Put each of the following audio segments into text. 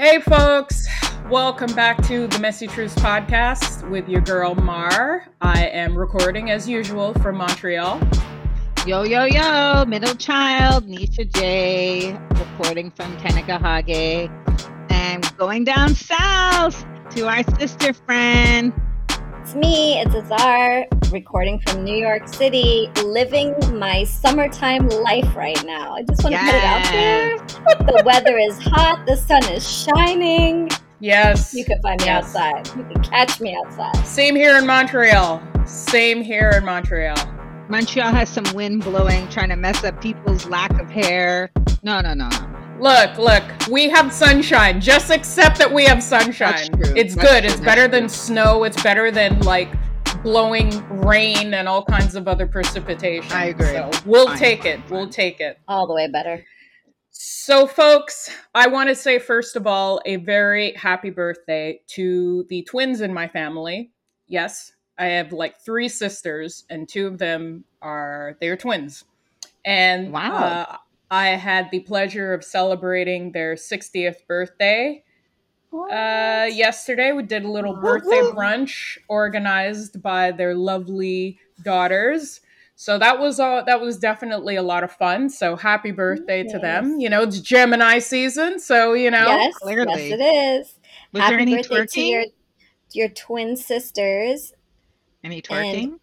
Hey, folks. Welcome back to the Messy Truths podcast with your girl Mar. I am recording as usual from Montreal. Yo, yo, yo, middle child, Nisha J, reporting from Kanakahage. And going down south to our sister friend. It's me, it's Azar, recording from New York City, living my summertime life right now. I just want to put it out there. The weather is hot, the sun is shining. Yes. You can find me Yes. outside. You can catch me outside. Same here in Montreal. Same here in Montreal. Montreal has some wind blowing, trying to mess up people's lack of hair. No, no, no, no. Look, look, we have sunshine. Just accept that we have sunshine. That's true. It's That's good. true. It's better That's than snow. It's better than like blowing rain and all kinds of other precipitation. I agree. So we'll Fine. take it. We'll take it. All the way better. So, folks, I want to say, first of all, a very happy birthday to the twins in my family. Yes, I have like three sisters, and two of them are they're twins. And Wow. uh, I had the pleasure of celebrating their 60th birthday uh, yesterday. We did a little birthday brunch organized by their lovely daughters. So that was all. That was definitely a lot of fun. So happy birthday to them! You know, it's Gemini season, so you know. yes, clearly. yes, it is. Was Happy there any birthday to twerking? your, your twin sisters. Any twerking?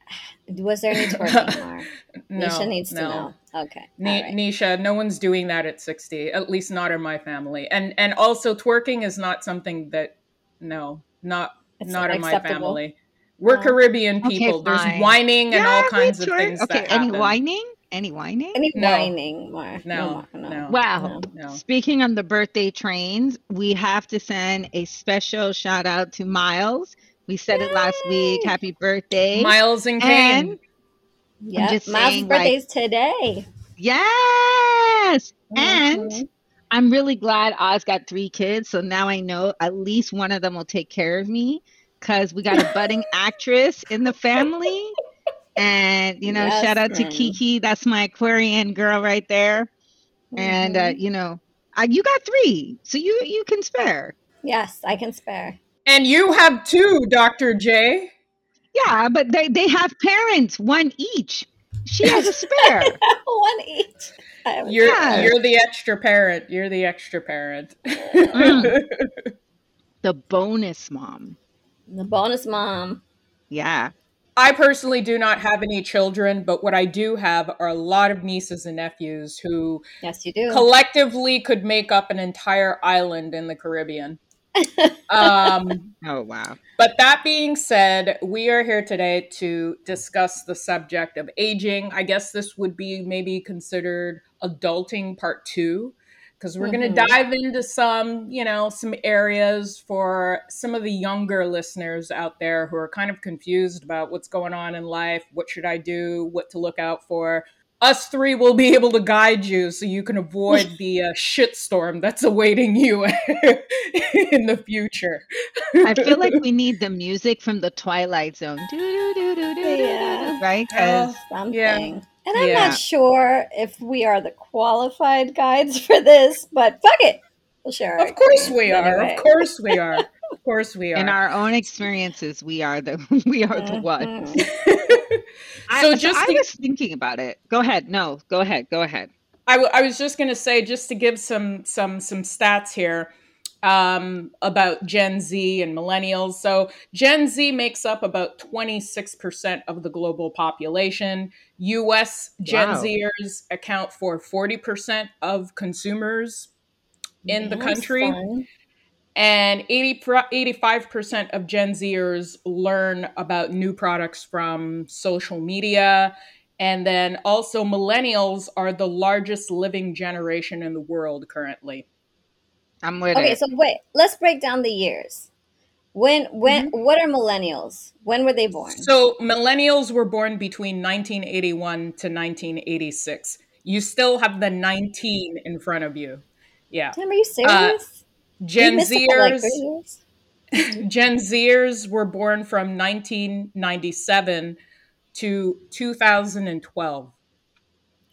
Was there any twerking, Mar? No, Nisha needs to no. know. Okay. Ni- all right. Nisha, no one's doing that at sixty. At least not in my family. And and also twerking is not something that. No, not It's not not in my family. We're No. Caribbean Okay, people. There's fine. whining and Yeah, all kinds of things Okay, that any happen. whining? Any whining? Any No. whining, Mar? No, Mar, no. Wow. No. Speaking on the birthday trains, we have to send a special shout out to Miles. We said it last week. Happy birthday. Miles and Kane. And Yep. just Miles' saying, like- today. yes. And Mhm. I'm really glad Oz got three kids. So now I know at least one of them will take care of me because we got a budding actress in the family. And, you know, Yes, shout out to. Kiki. That's my Aquarian girl right there. And, uh, Mhm. you know, uh, you got three. So you, you can spare. yes, I can spare. And you have two, Dr. J. Yeah, but they, they have parents, one each. She has a spare. One each. You're Yeah. you're the extra parent. You're the extra parent. Mm. the bonus mom. the bonus mom. Yeah. I personally do not have any children, but what I do have are a lot of nieces and nephews who Yes, you do. collectively could make up an entire island in the Caribbean. Um, Oh, wow. But that being said, we are here today to discuss the subject of aging. I guess this would be maybe considered adulting part two, because we're going Mhm. to dive into some, you know, some areas for some of the younger listeners out there who are kind of confused about what's going on in life. What should I do? What to look out for? Us three will be able to guide you so you can avoid the uh, shitstorm that's awaiting you in the future. I feel like we need the music from the Twilight Zone. Do, do, do, do, do, do, do, Yeah. Right? 'Cause- Something. Yeah. And I'm Yeah. not sure if we are the qualified guides for this, but fuck it. We'll share Of course we are. anyway. Of course we are. Of course we are. in our own experiences, we are the we are the ones. Mhm. I, So so just I was thinking about it. Go ahead. No, go ahead. Go ahead. I, w- I was just going to say, just to give some some some stats here um, about Gen Z and millennials. So Gen Z makes up about 26% of the global population. U.S. Gen Wow. Zers account for 40% of consumers in the country. fun. And 80, 85% of Gen Zers learn about new products from social media. And then also, millennials are the largest living generation in the world currently. I'm with Okay, it. so wait, let's break down the years. When when Mm-hmm. what are millennials? When were they born? So, millennials were born between 1981 to 1986. You still have the 19 in front of you. Yeah. Damn, are you serious? Uh, Gen You missed it by, like, Zers. Gen Zers were born from 1997 to 2012.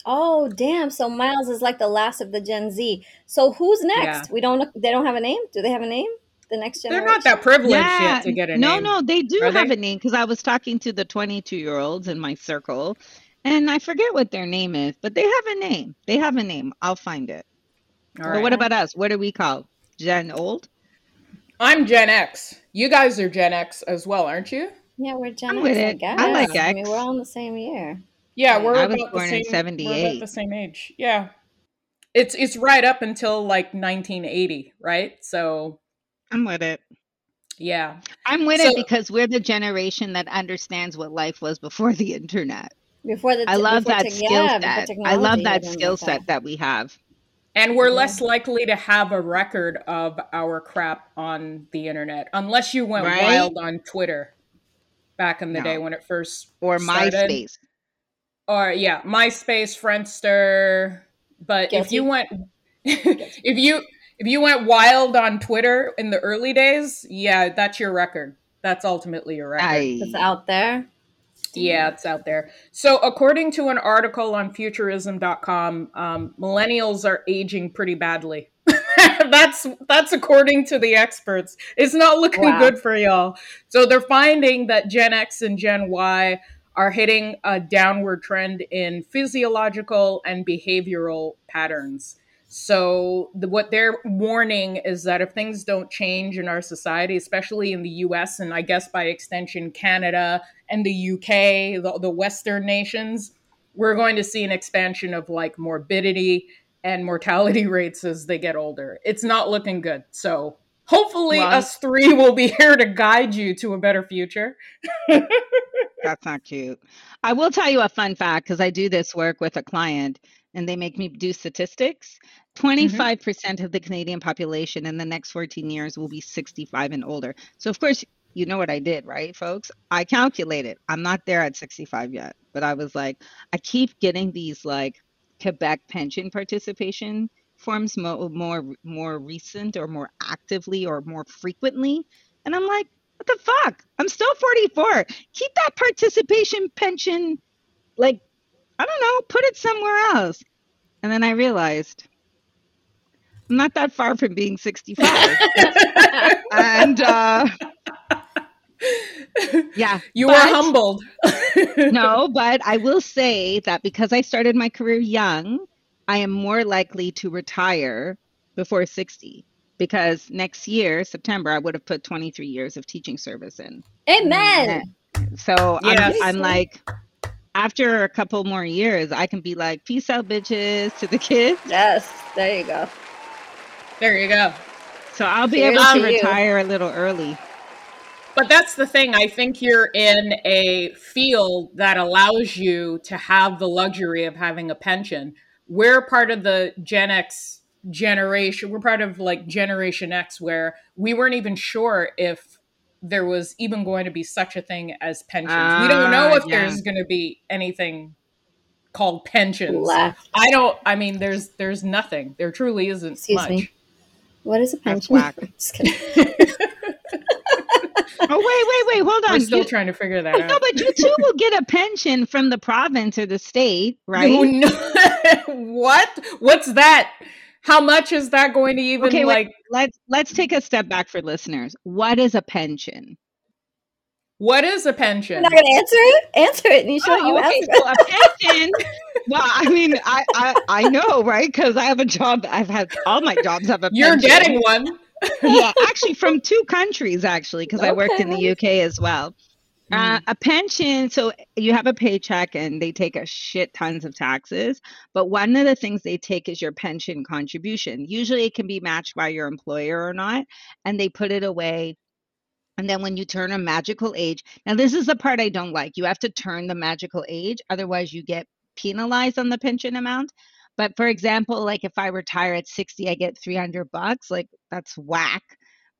Oh damn! So Miles is like the last of the Gen Z. So who's next? Yeah. We don't. They don't have a name. Do they have a name? The next generation. They're not that privileged yet to get a no, name. no, they do Are have they? a name because I was talking to the 22 year olds in my circle, and I forget what their name is, but they have a name. They have a name. I'll find it. All But right. what about us? What are we called? Gen old? I'm Gen X. You guys are Gen X as well, aren't you? Yeah, we're Gen I'm X. with I it. guess. I like I mean, we're all in the same year. Yeah, Yeah. we're I was born the in same. We're about 78. the same age. Yeah, it's it's right up until like 1980, right? So I'm with it. yeah, I'm with So- it because we're the generation that understands what life was before the internet. Before the I love that tech- skill yeah, set. I love that skill set that we have. And we're less likely to have a record of our crap on the internet unless you went Right? wild on Twitter back in the No. day when it first Or started. MySpace. or yeah, MySpace, Friendster. But if Guilty. you went, if you if you went wild on Twitter in the early days, yeah, that's your record. That's ultimately your record. Aye. It's out there. Yeah, it's out there. So, according to an article on futurism.com, um, millennials are aging pretty badly. that's that's according to the experts. It's not looking Wow. good for y'all. So they're finding that Gen X and Gen Y are hitting a downward trend in physiological and behavioral patterns. So the, what they're warning is that if things don't change in our society, especially in the U.S. and I guess by extension Canada and the UK, the, the Western nations, we're going to see an expansion of like morbidity and mortality rates as they get older. It's not looking good. So hopefully, Well- us three will be here to guide you to a better future. That's not cute. I will tell you a fun fact because I do this work with a client and they make me do statistics. Mm-hmm. 25% of the Canadian population in the next 14 years will be 65 and older. So, of course, you know what I did, right, folks? I calculated. I'm not there at 65 yet, but I was like, I keep getting these like Quebec pension participation forms mo- more more recent or more actively or more frequently. And I'm like, what the fuck? I'm still 44. Keep that participation pension, like, I don't know, put it somewhere else. And then I realized I'm not that far from being 65. and uh, yeah, you were but- humbled. no, but I will say that because I started my career young, I am more likely to retire before 60 because next year, September, I would have put 23 years of teaching service in. Amen. So Yes. I'm, I'm like, after a couple more years, I can be like, peace out, bitches, to the kids. Yes, there you go. There you go. So I'll be Cheers able to to you. retire a little early. But that's the thing. I think you're in a field that allows you to have the luxury of having a pension. We're part of the Gen X generation. We're part of like Generation X, where we weren't even sure if there was even going to be such a thing as pensions. we don't know Ah, if yeah. there's going to be anything called pensions. Left. I don't. I mean, there's there's nothing. There truly isn't Excuse much. me. What is a That's pension? whack. Just kidding. Oh, wait, wait, wait, hold We're on. still You- trying to figure that out. no, but you too will get a pension from the province or the state, right? Oh, no. what? What's that? How much is that going to even Okay, wait. like? Let's let's take a step back for listeners. What is a pension? What is a You're pension? not gonna answer it? Answer it, Nisha. Oh, you okay, answer so a pension. well, I mean, I I, I know, right? Because I have a job. I've had all my jobs have a. Pension. You're pension. getting one. yeah, actually, from two countries, actually, because I worked in the UK as well. Uh, a pension, so you have a paycheck and they take a shit tons of taxes. But one of the things they take is your pension contribution. Usually it can be matched by your employer or not. And they put it away. And then when you turn a magical age, now this is the part I don't like. You have to turn the magical age, otherwise, you get penalized on the pension amount. But for example, like if I retire at 60, I get 300 bucks. Like that's whack.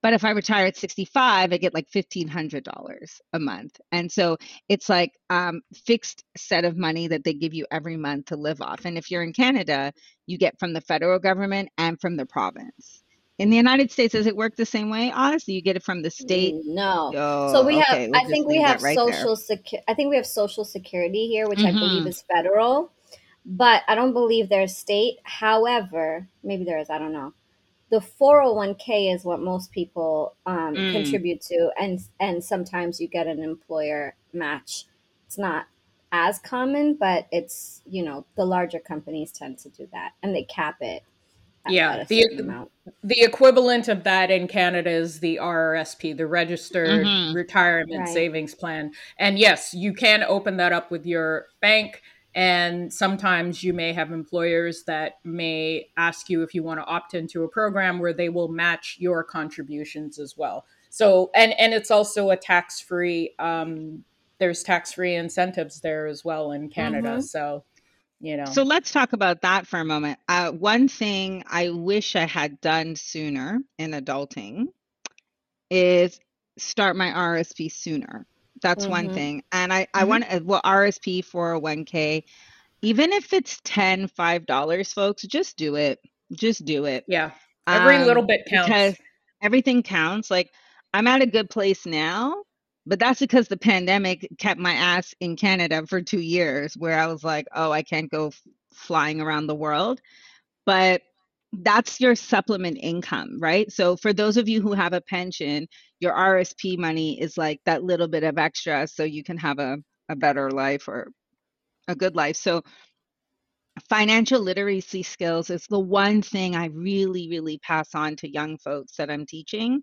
But if I retire at 65, I get like $1,500 a month. And so it's like um, fixed set of money that they give you every month to live off. And if you're in Canada, you get from the federal government and from the province. In the United States, does it work the same way, Oz? You get it from the state? No. Oh, so we have. we'll I think we have right social secu- I think we have social security here, which I believe Mhm. is federal. but I don't believe there's state. However, maybe there is. I don't know. The 401k is what most people um, mm. contribute to, and and sometimes you get an employer match. It's not as common, but it's you know the larger companies tend to do that, and they cap it. yeah, the amount. the equivalent of that in Canada is the RRSP, the Registered mm-hmm. Retirement right. Savings Plan, and yes, you can open that up with your bank and sometimes you may have employers that may ask you if you want to opt into a program where they will match your contributions as well. So, and and it's also a tax free. Um, there's tax free incentives there as well in Canada. Mm-hmm. So, you know. So let's talk about that for a moment. Uh, one thing I wish I had done sooner in adulting is start my RSP sooner. That's mm-hmm. one thing. And I, I mm-hmm. want to, well, RSP 401k, even if it's 10 $5, folks, just do it. Just do it. Yeah. Every um, little bit counts. Because everything counts. Like, I'm at a good place now, but that's because the pandemic kept my ass in Canada for two years, where I was like, oh, I can't go f- flying around the world. But that's your supplement income, right? So for those of you who have a pension, your RSP money is like that little bit of extra so you can have a, a better life or a good life. So financial literacy skills is the one thing I really, really pass on to young folks that I'm teaching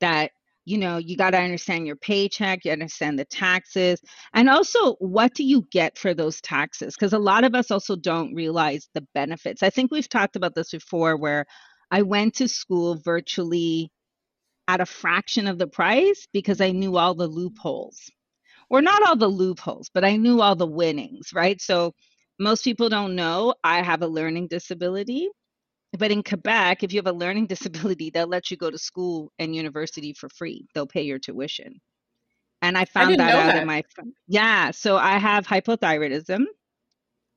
that you know you got to understand your paycheck you understand the taxes and also what do you get for those taxes because a lot of us also don't realize the benefits i think we've talked about this before where i went to school virtually at a fraction of the price because i knew all the loopholes or not all the loopholes but i knew all the winnings right so most people don't know i have a learning disability but in Quebec, if you have a learning disability, they'll let you go to school and university for free. They'll pay your tuition. And I found I that out that. in my yeah. So I have hypothyroidism,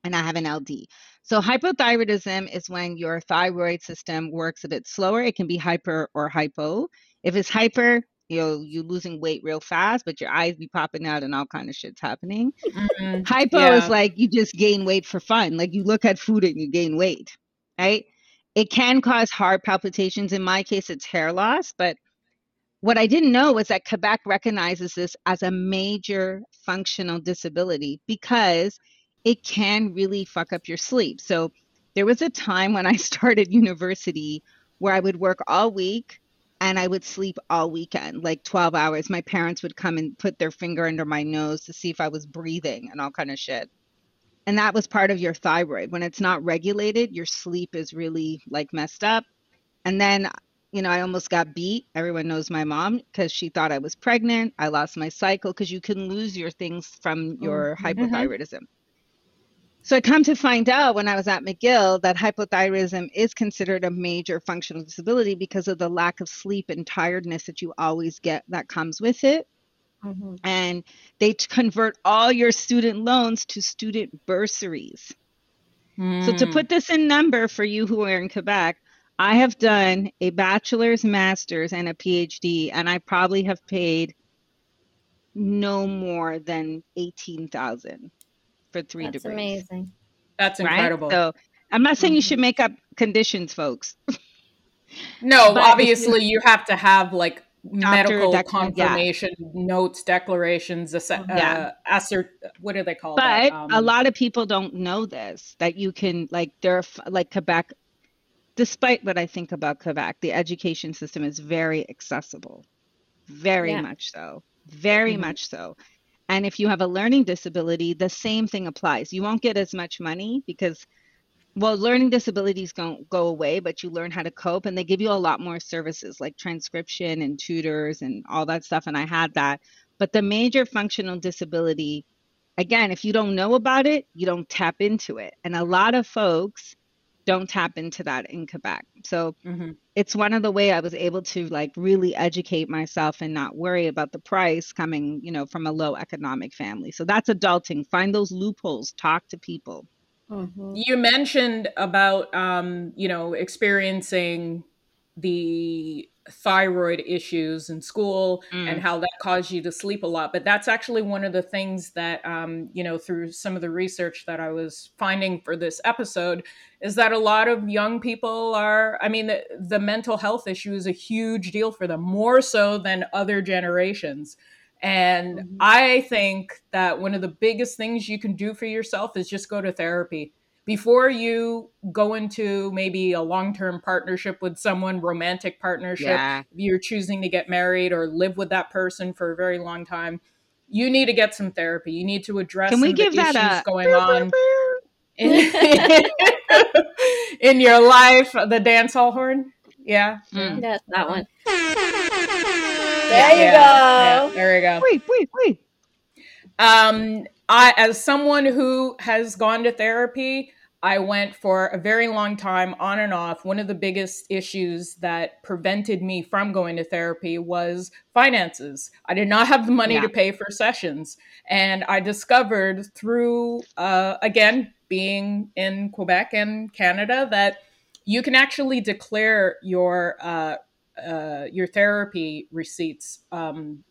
and I have an LD. So hypothyroidism is when your thyroid system works a bit slower. It can be hyper or hypo. If it's hyper, you know, you're losing weight real fast, but your eyes be popping out and all kind of shit's happening. Mm-hmm. Hypo yeah. is like you just gain weight for fun. Like you look at food and you gain weight, right? It can cause heart palpitations. In my case, it's hair loss. But what I didn't know was that Quebec recognizes this as a major functional disability because it can really fuck up your sleep. So there was a time when I started university where I would work all week and I would sleep all weekend, like 12 hours. My parents would come and put their finger under my nose to see if I was breathing and all kind of shit. And that was part of your thyroid. When it's not regulated your sleep is really like messed up. And then you know i almost got beat. Everyone knows my mom because she thought i was pregnant. I lost my cycle because you can lose your things from oh, your mm-hmm. hypothyroidism so i come to find out when i was at mcgill that hypothyroidism is considered a major functional disability because of the lack of sleep and tiredness that you always get that comes with it Mm-hmm. And they convert all your student loans to student bursaries. Mm. So, to hmm. put this in number for you who are in Quebec, I have done a bachelor's, master's, and a PhD, and I probably have paid no more than 18000 for three That's degrees. amazing. That's incredible. Right? So, I'm not saying you should mm-hmm. make up conditions, folks. No, but obviously you have to have like medical dec- confirmation yeah. notes declarations uh, yeah. assert what do they call but um, a lot of people don't know this that you can like there like quebec despite what i think about quebec the education system is very accessible very yeah. much so very mm-hmm. much so and if you have a learning disability the same thing applies. You won't get as much money because well learning disabilities don't go away but you learn how to cope and they give you a lot more services like transcription and tutors and all that stuff and i had that. But the major functional disability again if you don't know about it you don't tap into it. And a lot of folks don't tap into that in quebec. So mm-hmm. it's one of the way i was able to like really educate myself and not worry about the price coming you know from a low economic family. So that's adulting. Find those loopholes. Talk to people. Mm-hmm. You mentioned about um, you know experiencing the thyroid issues in school mm. and how that caused you to sleep a lot. But that's actually one of the things that, um, you know, through some of the research that I was finding for this episode, is that a lot of young people are, I mean, the, the mental health issue is a huge deal for them, more so than other generations. And mm-hmm. I think that one of the biggest things you can do for yourself is just go to therapy before you go into maybe a long-term partnership with someone romantic partnership yeah. you're choosing to get married or live with that person for a very long time you need to get some therapy. You need to address Can we give that a, going on in, in, your life the dance hall horn? Yeah. Mm. yes that one. There you yeah, go. Yeah, there we go. Wait wait wait um I, as someone who has gone to therapy, I went for a very long time on and off. One of the biggest issues that prevented me from going to therapy was finances. I did not have the money yeah. to pay for sessions. And I discovered through, uh, again, being in Quebec and Canada, that you can actually declare your uh, uh, your therapy receipts um,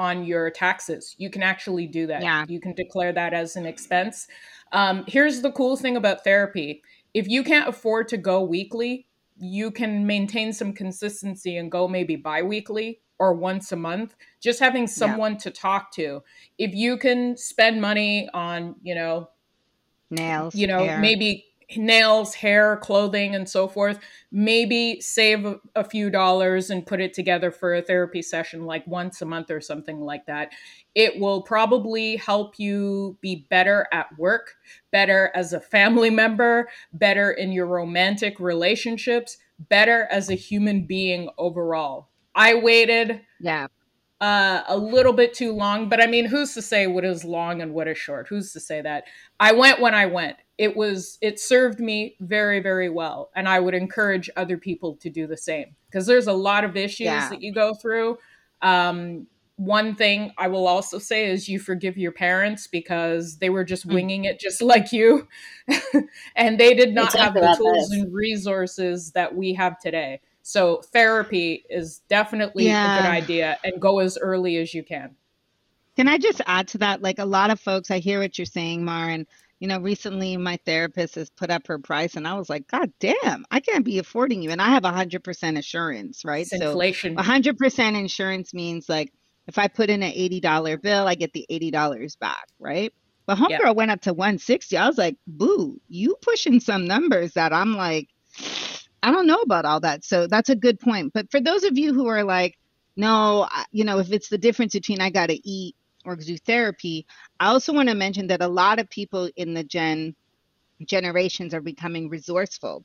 on your taxes. You can actually do that. Yeah. You can declare that as an expense. Um, here's the cool thing about therapy if you can't afford to go weekly, you can maintain some consistency and go maybe bi weekly or once a month. Just having someone yeah. to talk to. If you can spend money on, you know, nails, you know, hair. maybe nails, hair, clothing, and so forth, maybe save a, few dollars and put it together for a therapy session like once a month or something like that. It will probably help you be better at work, better as a family member, better in your romantic relationships, better as a human being overall. I waited. Yeah. Uh, a little bit too long, but I mean, who's to say what is long and what is short? Who's to say that? I went when I went it was it served me very very well and i would encourage other people to do the same because there's a lot of issues yeah. that you go through um, one thing i will also say is you forgive your parents because they were just mm. winging it just like you and they did not have the tools this. and resources that we have today so therapy is definitely yeah. a good idea and go as early as you can can i just add to that like a lot of folks i hear what you're saying mar and you know, recently my therapist has put up her price and I was like, God damn, I can't be affording you. And I have a hundred percent insurance, right? It's so inflation. A hundred percent insurance means like if I put in an eighty dollar bill, I get the eighty dollars back, right? But homegirl yeah. went up to 160. I was like, boo, you pushing some numbers that I'm like, I don't know about all that. So that's a good point. But for those of you who are like, no, you know, if it's the difference between I got to eat or do therapy. I also want to mention that a lot of people in the gen generations are becoming resourceful.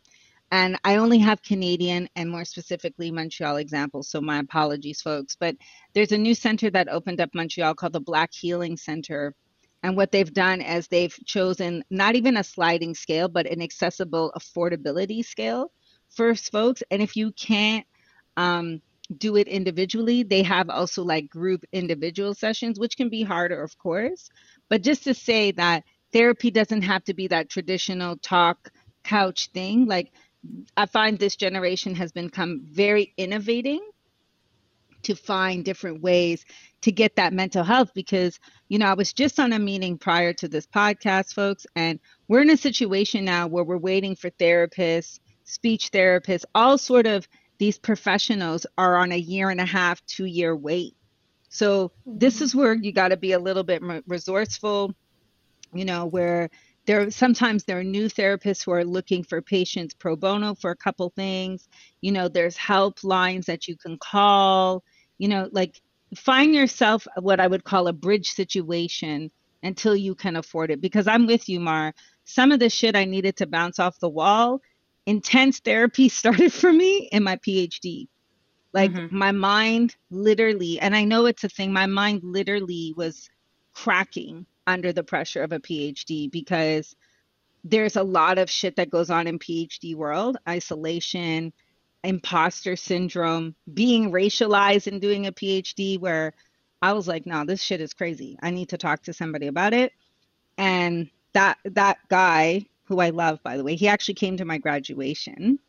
And I only have Canadian and more specifically Montreal examples, so my apologies, folks. But there's a new center that opened up Montreal called the Black Healing Center. And what they've done is they've chosen not even a sliding scale, but an accessible affordability scale for folks. And if you can't um, do it individually. They have also like group individual sessions, which can be harder, of course. But just to say that therapy doesn't have to be that traditional talk couch thing. Like I find this generation has become very innovating to find different ways to get that mental health because you know I was just on a meeting prior to this podcast folks and we're in a situation now where we're waiting for therapists, speech therapists, all sort of these professionals are on a year and a half, two year wait. So this mm-hmm. is where you got to be a little bit resourceful, you know, where there sometimes there are new therapists who are looking for patients pro bono for a couple things. You know, there's helplines that you can call, you know, like find yourself what I would call a bridge situation until you can afford it. Because I'm with you, Mar. Some of the shit I needed to bounce off the wall intense therapy started for me in my PhD. Like mm-hmm. my mind literally, and I know it's a thing, my mind literally was cracking under the pressure of a PhD because there's a lot of shit that goes on in PhD world, isolation, imposter syndrome, being racialized and doing a PhD where I was like, no, this shit is crazy. I need to talk to somebody about it. And that that guy who I love, by the way. He actually came to my graduation.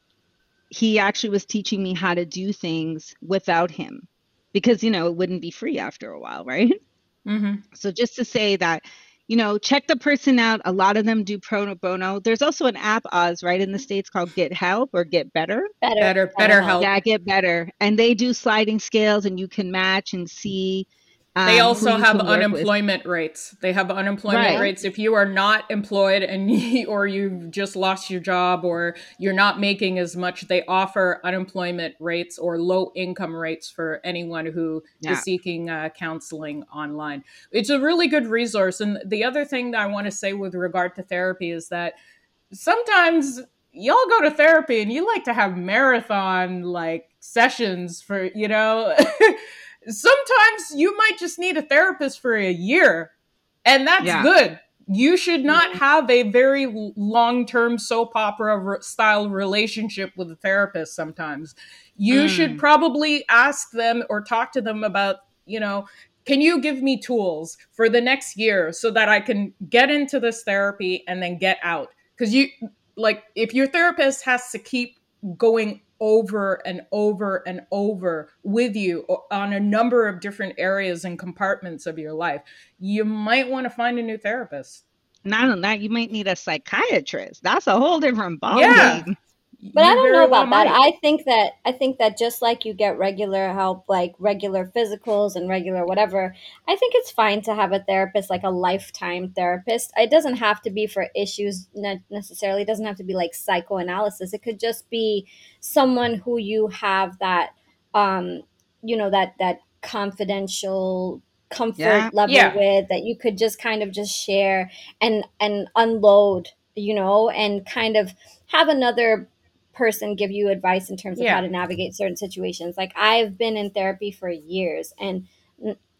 he actually was teaching me how to do things without him because you know it wouldn't be free after a while right? Mm-hmm. so just to say that you know check the person out. A lot of them do pro bono. There's also an app oz right in the states called get help or get better. Better. Better, BetterHelp. Yeah get better. And they do sliding scales and you can match and see they um, also have unemployment rates. They have unemployment right. rates. If you are not employed and you, or you've just lost your job or you're not making as much, they offer unemployment rates or low income rates for anyone who yeah. is seeking uh, counseling online. It's a really good resource. And the other thing that I want to say with regard to therapy is that sometimes y'all go to therapy and you like to have marathon like sessions for, you know. sometimes you might just need a therapist for a year, and that's yeah. good. You should not have a very long term soap opera style relationship with a therapist sometimes. You mm. should probably ask them or talk to them about, you know, can you give me tools for the next year so that I can get into this therapy and then get out? Because you, like, if your therapist has to keep going over and over and over with you on a number of different areas and compartments of your life, you might want to find a new therapist. Not only that, you might need a psychiatrist. That's a whole different ballgame. Yeah. But I don't know about that. I think that I think that just like you get regular help, like regular physicals and regular whatever, I think it's fine to have a therapist, like a lifetime therapist. It doesn't have to be for issues necessarily. It doesn't have to be like psychoanalysis. It could just be someone who you have that, um, you know, that that confidential comfort yeah. level yeah. with that you could just kind of just share and and unload, you know, and kind of have another person give you advice in terms of yeah. how to navigate certain situations. Like I've been in therapy for years and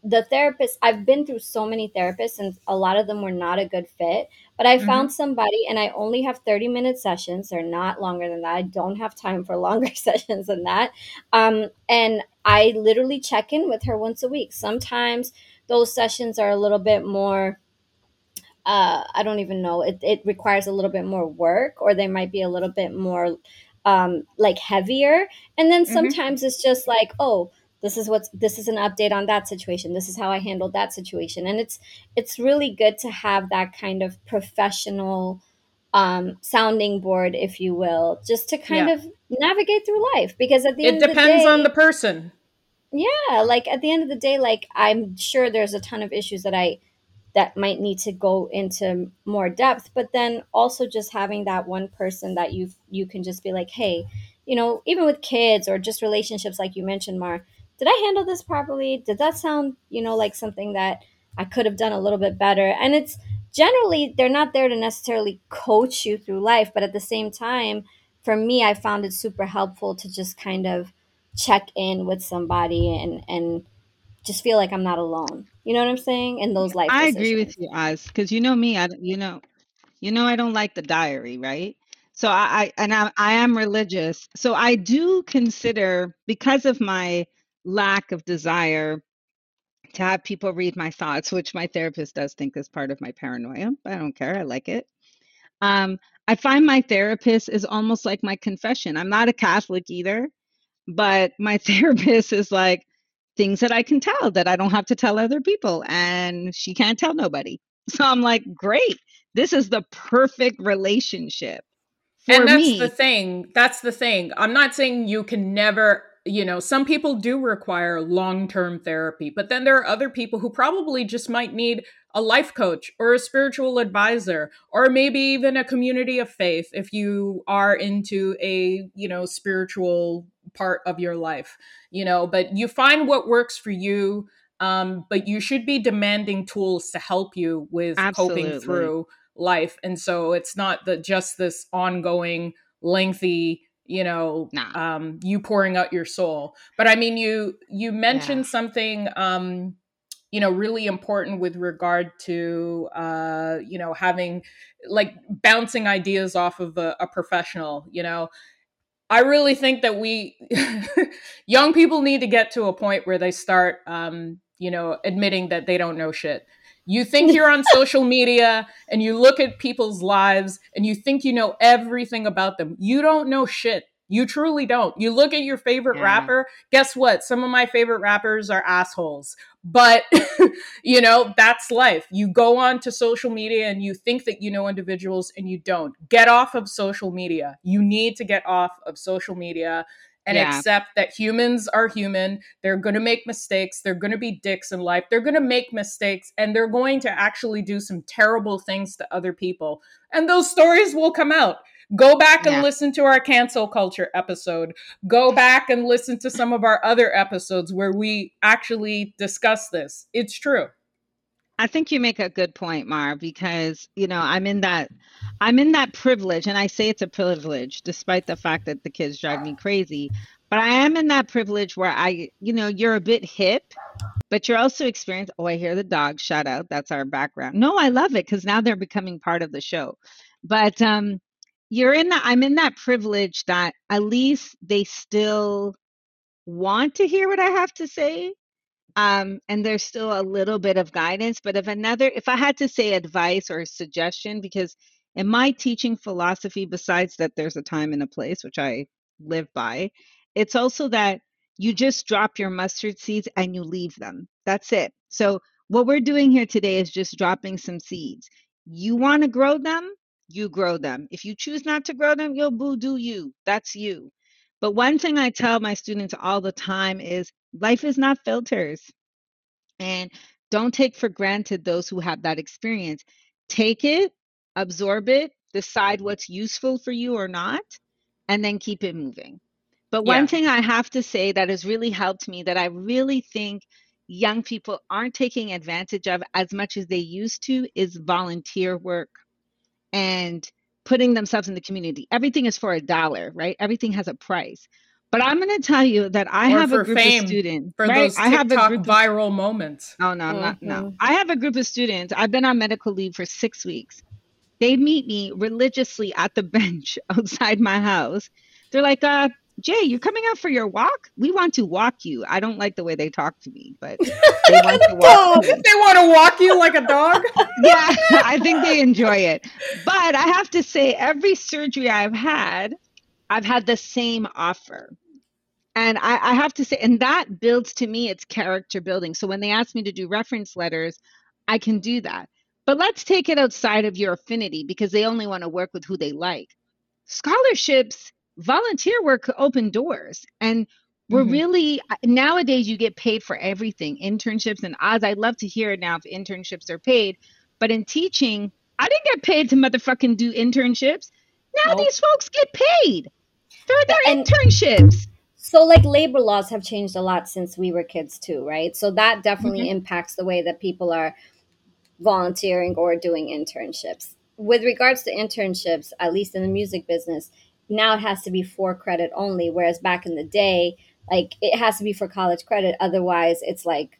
the therapist I've been through so many therapists and a lot of them were not a good fit, but I mm-hmm. found somebody and I only have 30 minute sessions. They're not longer than that. I don't have time for longer sessions than that. Um, and I literally check in with her once a week. Sometimes those sessions are a little bit more uh, I don't even know. It, it requires a little bit more work, or they might be a little bit more um, like heavier. And then mm-hmm. sometimes mm-hmm. it's just like, oh, this is what's this is an update on that situation. This is how I handled that situation. And it's it's really good to have that kind of professional um, sounding board, if you will, just to kind yeah. of navigate through life. Because at the it end of the day, it depends on the person. Yeah, like at the end of the day, like I'm sure there's a ton of issues that I that might need to go into more depth but then also just having that one person that you you can just be like hey you know even with kids or just relationships like you mentioned mar did i handle this properly? Did that sound you know like something that i could have done a little bit better? And it's generally they're not there to necessarily coach you through life but at the same time for me i found it super helpful to just kind of check in with somebody and and just feel like i'm not alone you know what I'm saying? In those life. I agree with you, Oz, because you know me. I you know, you know I don't like the diary, right? So I, I and I, I am religious. So I do consider because of my lack of desire to have people read my thoughts, which my therapist does think is part of my paranoia, but I don't care. I like it. Um, I find my therapist is almost like my confession. I'm not a Catholic either, but my therapist is like, things that I can tell that I don't have to tell other people, and she can't tell nobody. So I'm like, great, this is the perfect relationship. and that's me. the thing. That's the thing. I'm not saying you can never you know, some people do require long term therapy, but then there are other people who probably just might need a life coach or a spiritual advisor or maybe even a community of faith if you are into a, you know, spiritual part of your life, you know, but you find what works for you. Um, but you should be demanding tools to help you with Absolutely. coping through life. And so it's not that just this ongoing, lengthy, you know nah. um you pouring out your soul but i mean you you mentioned yeah. something um you know really important with regard to uh you know having like bouncing ideas off of a, a professional you know i really think that we young people need to get to a point where they start um you know admitting that they don't know shit you think you're on social media and you look at people's lives and you think you know everything about them. You don't know shit. You truly don't. You look at your favorite yeah. rapper, guess what? Some of my favorite rappers are assholes. But, you know, that's life. You go on to social media and you think that you know individuals and you don't. Get off of social media. You need to get off of social media and yeah. accept that humans are human. They're going to make mistakes. They're going to be dicks in life. They're going to make mistakes and they're going to actually do some terrible things to other people. And those stories will come out. Go back and yeah. listen to our cancel culture episode. Go back and listen to some of our other episodes where we actually discuss this. It's true. I think you make a good point, Mar, because you know I'm in that I'm in that privilege, and I say it's a privilege, despite the fact that the kids drive me crazy. But I am in that privilege where I, you know, you're a bit hip, but you're also experienced. Oh, I hear the dog. Shout out. That's our background. No, I love it because now they're becoming part of the show. But um, you're in that. I'm in that privilege that at least they still want to hear what I have to say um, and there's still a little bit of guidance. But if another, if I had to say advice or suggestion, because in my teaching philosophy, besides that there's a time and a place, which I live by, it's also that you just drop your mustard seeds and you leave them. That's it. So what we're doing here today is just dropping some seeds. You want to grow them, you grow them. If you choose not to grow them, you'll boo do you. That's you. But one thing I tell my students all the time is life is not filters. And don't take for granted those who have that experience. Take it, absorb it, decide mm-hmm. what's useful for you or not, and then keep it moving. But one yeah. thing I have to say that has really helped me that I really think young people aren't taking advantage of as much as they used to is volunteer work and putting themselves in the community. Everything is for a dollar, right? Everything has a price. But I'm going to tell you that I or have a group fame, of students. For right? those TikTok I have a group viral of, moments. Oh, no, mm-hmm. not, no. I have a group of students. I've been on medical leave for six weeks. They meet me religiously at the bench outside my house. They're like, uh, Jay, you're coming out for your walk? We want to walk you. I don't like the way they talk to me, but they want to walk. they want to walk you like a dog. yeah, I think they enjoy it. But I have to say, every surgery I've had, I've had the same offer. And I, I, have to say, and that builds to me its character building. So when they ask me to do reference letters, I can do that. But let's take it outside of your affinity because they only want to work with who they like. Scholarships, volunteer work open doors. And we're mm-hmm. really nowadays you get paid for everything internships and Oz i'd love to hear now if internships are paid but in teaching i didn't get paid to motherfucking do internships now nope. these folks get paid they're their and, internships. So, like, labor laws have changed a lot since we were kids, too, right? So, that definitely mm-hmm. impacts the way that people are volunteering or doing internships. With regards to internships, at least in the music business, now it has to be for credit only, whereas back in the day, like, it has to be for college credit. Otherwise, it's like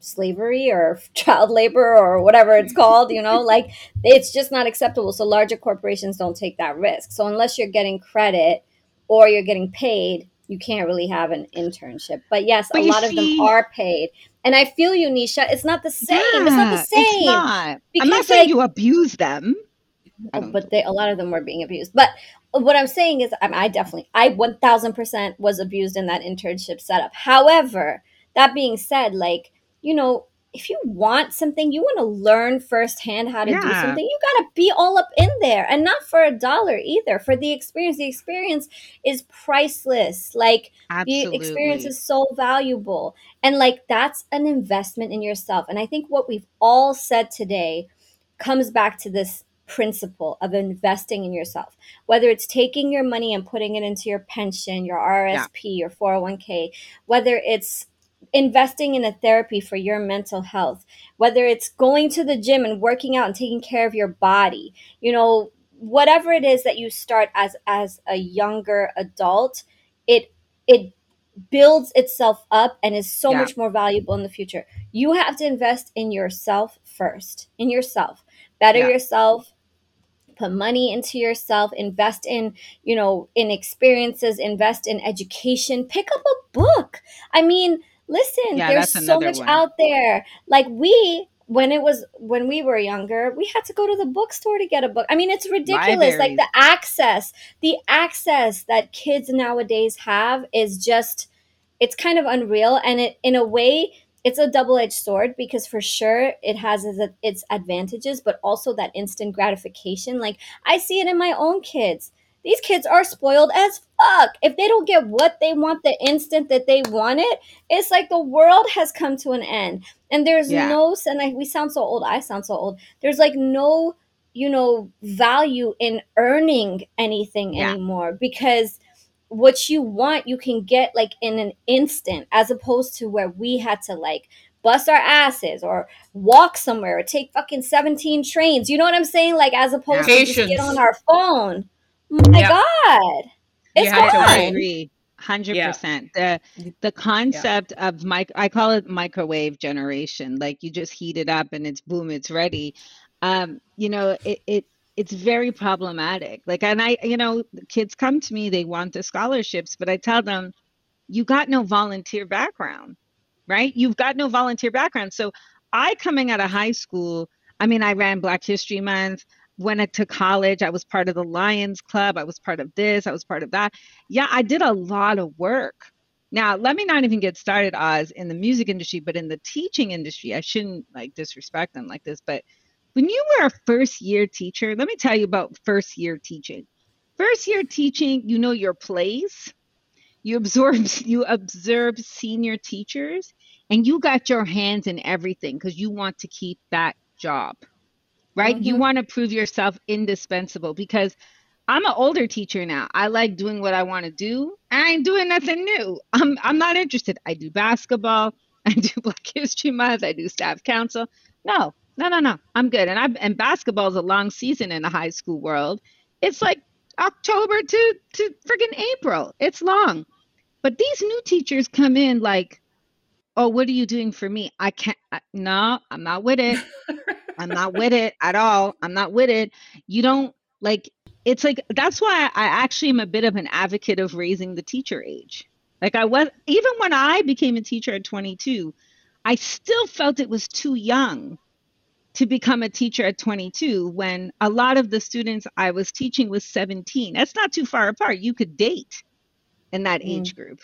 slavery or child labor or whatever it's called you know? Like it's just not acceptable. So larger corporations don't take that risk. So unless you're getting credit or you're getting paid you can't really have an internship. But yes but a lot see, of them are paid. And i feel you nisha it's not the same yeah, it's not the same it's not. i'm not saying like, you abuse them but they, a lot of them were being abused but what i'm saying is I, I definitely i 1000% was abused in that internship setup however that being said like you know, if you want something, you want to learn firsthand how to yeah. do something, you got to be all up in there and not for a dollar either. For the experience, the experience is priceless. Like Absolutely. the experience is so valuable. And like that's an investment in yourself. And I think what we've all said today comes back to this principle of investing in yourself. Whether it's taking your money and putting it into your pension, your RSP, yeah. your 401k, whether it's investing in a therapy for your mental health, whether it's going to the gym and working out and taking care of your body, you know, whatever it is that you start as as a younger adult, it it builds itself up and is so yeah. much more valuable in the future. You have to invest in yourself first, in yourself. Better yeah. yourself, put money into yourself invest in you know in experiences invest in education pick up a book i mean listen, yeah, there's so much one. out there. Like we when it was when we were younger, we had to go to the bookstore to get a book. I mean, it's ridiculous. Libraries. Like the access, the access that kids nowadays have is just it's kind of unreal and it in a way it's a double-edged sword because for sure it has its advantages but also that instant gratification. Like i see it in my own kids. These kids are spoiled as fuck. If they don't get what they want the instant that they want it it's like the world has come to an end. And there's yeah. no and I, we sound so old i sound so old. There's like no you know value in earning anything yeah. anymore because what you want you can get like in an instant as opposed to where we had to like bust our asses or walk somewhere or take fucking 17 trains. You know what i'm saying? Like as opposed yeah. to just get on our phone. My god. It's you have to agree. 100% yeah. the the concept yeah. of mic i call it microwave generation. Like you just heat it up and it's boom it's ready. Um you know it, it it's very problematic. Like, and I, you know, kids come to me, they want the scholarships, but I tell them, you got no volunteer background, right? You've got no volunteer background. So I, coming out of high school, I mean, I ran Black History Month. When I took college, I was part of the Lions Club. I was part of this. I was part of that. Yeah, I did a lot of work. Now, let me not even get started, Oz, in the music industry, but in the teaching industry, I shouldn't like disrespect them like this, but when you were a first year teacher, let me tell you about first year teaching. First year teaching, you know your place, you absorb you observe senior teachers, and you got your hands in everything because you want to keep that job. Right? Mm-hmm. You want to prove yourself indispensable because I'm an older teacher now. I like doing what I want to do. I ain't doing nothing new. I'm I'm not interested. I do basketball, I do Black History Month, I do staff council. No, no, no, no. I'm good. And I and basketball is a long season in the high school world. It's like October to to friggin' April. It's long. But these new teachers come in like, "Oh, what are you doing for me? I can't. I, no, I'm not with it. I'm not with it at all. I'm not with it. You don't like. It's like that's why I actually am a bit of an advocate of raising the teacher age. Like I was even when I became a teacher at 22, I still felt it was too young to become a teacher at 22 when a lot of the students I was teaching was 17. That's not too far apart. You could date in that mm. age group.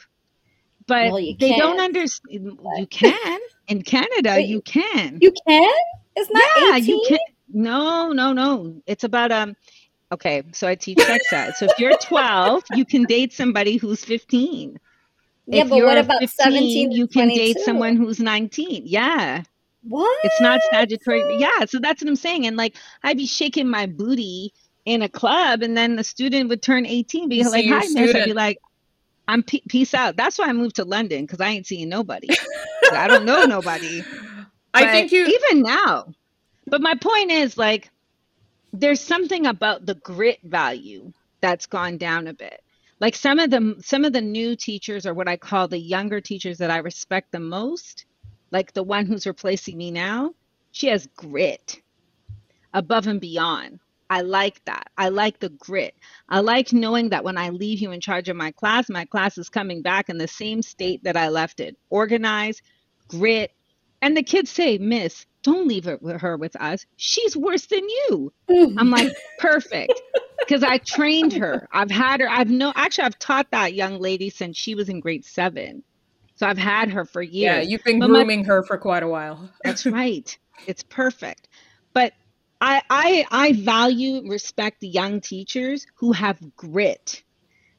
But well, they can. don't understand. You can in Canada. Wait, you can. You can. It's not. Yeah, 18? you can. No, no, no. It's about um. Okay, so I teach sex ed. So if you're 12, you can date somebody who's 15. Yeah, if but what about 15, 17? You can 22? date someone who's 19. Yeah. What? It's not statutory. Yeah, so that's what I'm saying. And like I'd be shaking my booty in a club, and then the student would turn 18, be like, "Hi, miss." I'd be like, "I'm peace out." That's why I moved to London because I ain't seeing nobody. I don't know nobody. I but think you even now. But my point is like, there's something about the grit value that's gone down a bit. Like some of the some of the new teachers, or what I call the younger teachers that I respect the most like the one who's replacing me now, she has grit above and beyond. I like that. I like the grit. I like knowing that when I leave you in charge of my class, my class is coming back in the same state that I left it organized, grit. And the kids say, Miss, don't leave her, her with us. She's worse than you. I'm like, perfect. Because I trained her. I've had her. I've no, actually, I've taught that young lady since she was in grade seven. So I've had her for years. Yeah, you've been but grooming my, her for quite a while. that's right. It's perfect. But I, I I value respect the young teachers who have grit.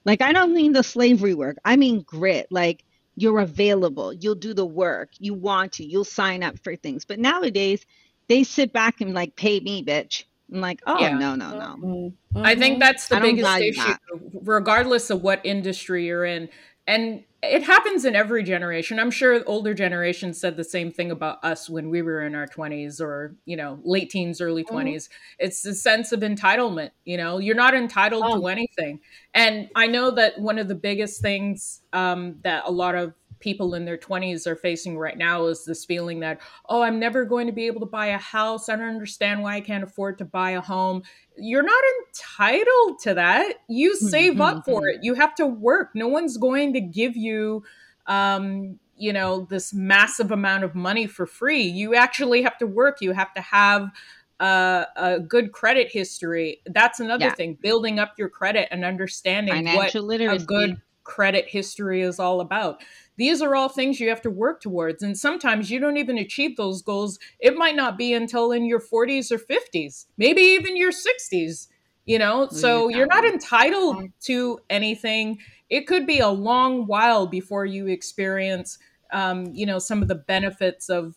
Like I don't mean the slavery work. I mean grit. Like you're available. You'll do the work. You want to. You'll sign up for things. But nowadays they sit back and like pay me, bitch. I'm like, oh yeah. no, no, no. Mm-hmm. I think that's the biggest issue, that. regardless of what industry you're in. And it happens in every generation. I'm sure older generations said the same thing about us when we were in our 20s or, you know, late teens, early 20s. Mm-hmm. It's the sense of entitlement, you know, you're not entitled oh. to anything. And I know that one of the biggest things um, that a lot of people in their 20s are facing right now is this feeling that, oh, I'm never going to be able to buy a house. I don't understand why I can't afford to buy a home. You're not entitled to that. You save up for mm-hmm. it. You have to work. No one's going to give you um, you know this massive amount of money for free you actually have to work you have to have uh, a good credit history that's another yeah. thing building up your credit and understanding Financial what literacy. a good credit history is all about these are all things you have to work towards and sometimes you don't even achieve those goals. It might not be until in your 40s or 50s maybe even your 60s you know? So you're not entitled to anything. It could be a long while before you experience um, you know some of the benefits of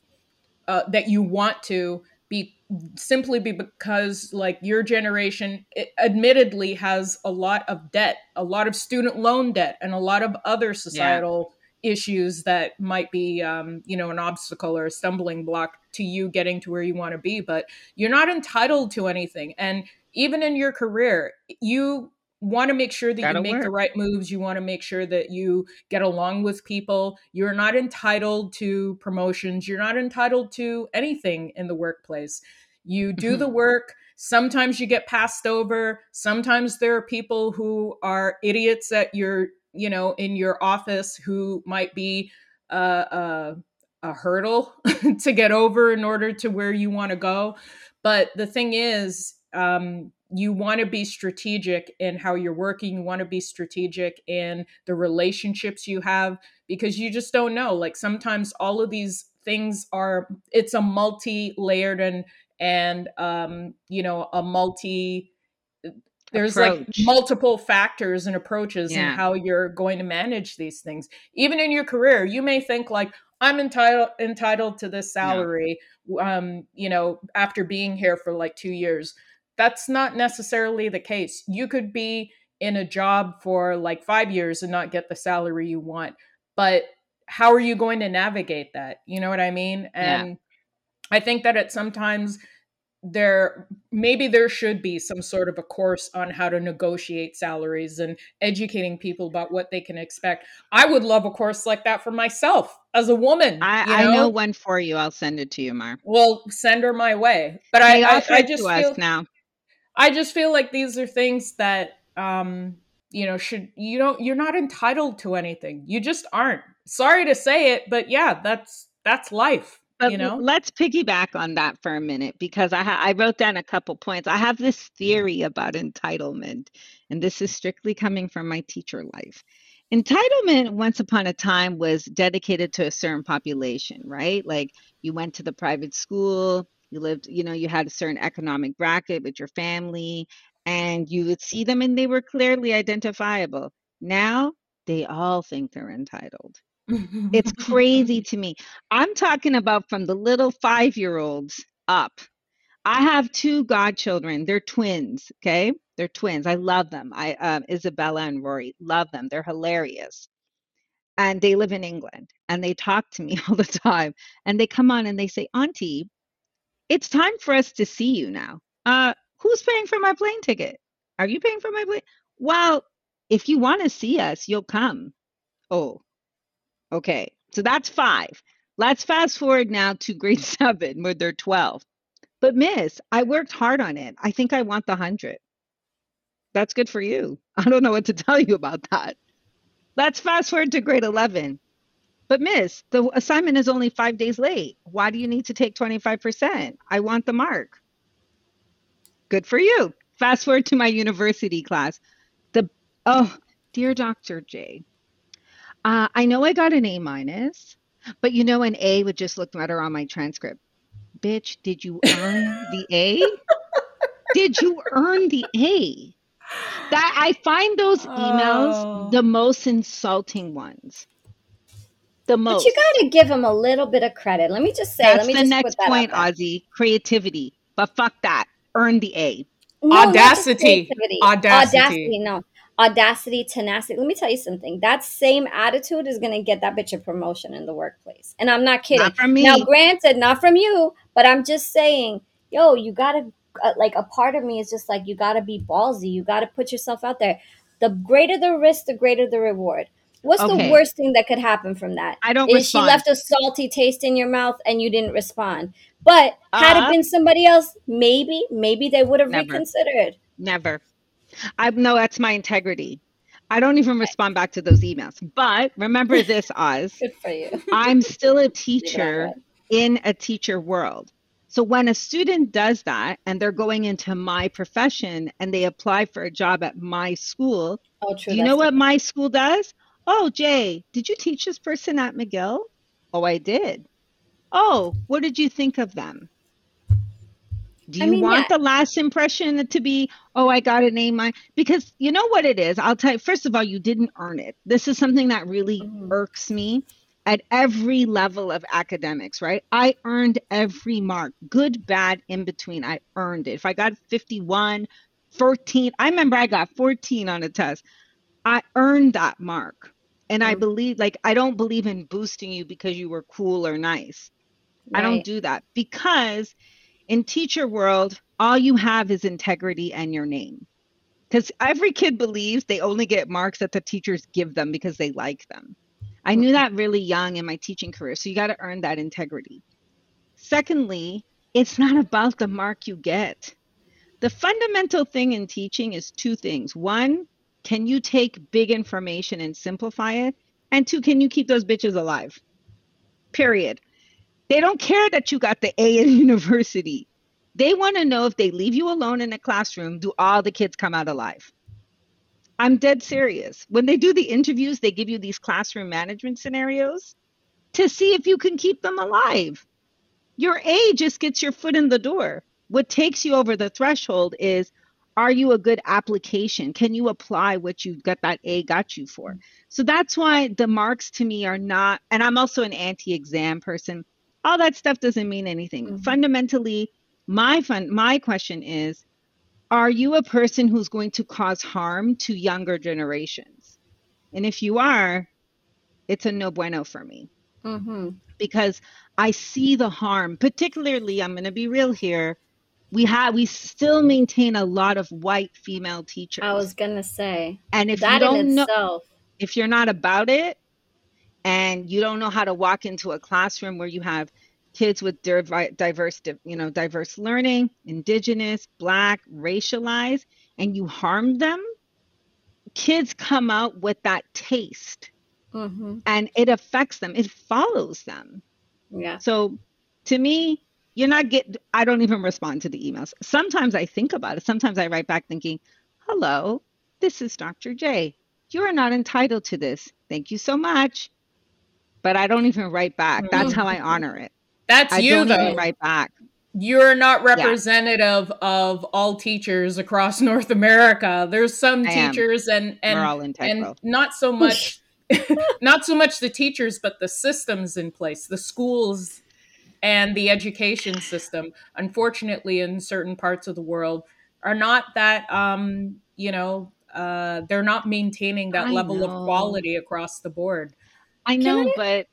uh, that you want to be simply be because like your generation admittedly has a lot of debt a lot of student loan debt and a lot of other societal. Issues that might be um, you know an obstacle or a stumbling block to you getting to where you want to be but you're not entitled to anything and even in your career, you want to make sure that That'll you make work. the right moves. You want to make sure that you get along with people. You're not entitled to promotions. You're not entitled to anything in the workplace. You do the work. Sometimes you get passed over. Sometimes there are people who are idiots at your, you know, in your office who might be uh, uh, a hurdle to get over in order to where you want to go. But the thing is, um, you want to be strategic in how you're working you want to be strategic in the relationships you have because you just don't know like sometimes all of these things are it's a multi-layered and and um you know a multi there's Approach. like multiple factors and approaches yeah. in how you're going to manage these things even in your career you may think like i'm entitled entitled to this salary um you know after being here for like 2 years that's not necessarily the case. You could be in a job for like five years and not get the salary you want. But how are you going to navigate that? You know what I mean? And yeah. I think that at sometimes there maybe there should be some sort of a course on how to negotiate salaries and educating people about what they can expect. I would love a course like that for myself as a woman. I, you know? I know one for you. I'll send it to you, Mar. Well, send her my way. But I, I, I, just feel, now. I just feel like these are things that um you know should you don't you're not entitled to anything. You just aren't. Sorry to say it, but yeah, that's that's life. But you know? let's piggyback on that for a minute because I ha- I wrote down a couple points. I have this mm-hmm. theory about entitlement, and this is strictly coming from my teacher life. Entitlement, once upon a time, was dedicated to a certain population, right? Like you went to the private school, you lived you know you had a certain economic bracket with your family and you would see them and they were clearly identifiable now they all think they're entitled it's crazy to me. I'm talking about from the little five year olds up. I have two godchildren. They're twins okay? They're twins. I love them. I um, isabella and rory love them. They're hilarious. And they live in england and they talk to me all the time. And they come on and they say auntie it's time for us to see you now. Uh, who's paying for my plane ticket? Are you paying for my plane? Well, if you want to see us, you'll come. Oh, okay. So that's five. Let's fast forward now to grade seven where they're 12. But, miss, I worked hard on it. I think I want the 100. That's good for you. I don't know what to tell you about that. Let's fast forward to grade 11. But miss, the assignment is only five days late. Why do you need to take 25%? I want the mark. Good for you. Fast forward to my university class. The oh, dear Dr. J, uh, I know I got an A minus, but you know an A would just look better on my transcript. Bitch, did you earn the A? did you earn the A? That I find those emails oh. the most insulting ones the most. But you got to give him a little bit of credit. Let me just say. That's let me the just next point, Ozzy. Creativity, but fuck that. Earn the A. No, audacity. audacity. Audacity. No. Audacity, tenacity. Let me tell you something. That same attitude is going to get that bitch a promotion in the workplace. And I'm not kidding. Not from me. Now, granted, not from you, but I'm just saying, yo, you got to, uh, like, a part of me is just like, you got to be ballsy. You got to put yourself out there. The greater the risk, the greater the reward. What's okay. the worst thing that could happen from that? I don't. Is respond. she left a salty taste in your mouth and you didn't respond? But had uh, it uh-huh. been somebody else, maybe, maybe they would have reconsidered. Never. I know that's my integrity. I don't even respond back to those emails. But remember this, Oz. Good for you. I'm still a teacher in a teacher world. So when a student does that and they're going into my profession and they apply for a job at my school, oh, true, you know what my school does? Oh, Jay, did you teach this person at McGill? Oh, I did. Oh, what did you think of them? Do you I mean, want yeah. the last impression to be, oh, I got a name? My because you know what it is. I'll tell you. First of all, you didn't earn it. This is something that really mm-hmm. irks me at every level of academics, right? I earned every mark, good, bad, in between. I earned it. If I got 51, 14, I remember I got 14 on a test. I earned that mark. And I mm. believe, like, I don't believe in boosting you because you were cool or nice. Right. I don't do that because in teacher world, all you have is integrity and your name. Because every kid believes they only get marks that the teachers give them because they like them. I knew that really young in my teaching career. So you got to earn that integrity. Secondly, it's not about the mark you get. The fundamental thing in teaching is two things. One, can you take big information and simplify it? And two, can you keep those bitches alive? Period. They don't care that you got the A in university. They want to know if they leave you alone in a classroom, do all the kids come out alive? I'm dead serious. When they do the interviews, they give you these classroom management scenarios to see if you can keep them alive. Your A just gets your foot in the door. What takes you over the threshold is are you a good application? Can you apply what you got that A got you for? So that's why the marks to me are not, and I'm also an anti exam person. All that stuff doesn't mean anything. Mm-hmm. Fundamentally, my fun, my question is are you a person who's going to cause harm to younger generations? And if you are, it's a no bueno for me. Mm-hmm. Because I see the harm, particularly, I'm going to be real here. We have, we still maintain a lot of white female teachers. I was going to say, and if you don't know, if you're not about it, and you don't know how to walk into a classroom where you have kids with diverse you know diverse learning indigenous black racialized and you harm them kids come out with that taste. Mm-hmm. and it affects them. It follows them. Yeah. So to me you're not get i don't even respond to the emails. Sometimes i think about it. Sometimes i write back thinking hello this is dr j. You are not entitled to this. Thank you so much but i don't even write back that's how i honor it that's I you though. write back. You're not representative yeah. of all teachers across North America. There's some I teachers am. and and and not so much not so much the teachers but the systems in place, the schools and the education system. Unfortunately in certain parts of the world are not that um, you know, uh, they're not maintaining that I level know. of quality across the board. I know, I, but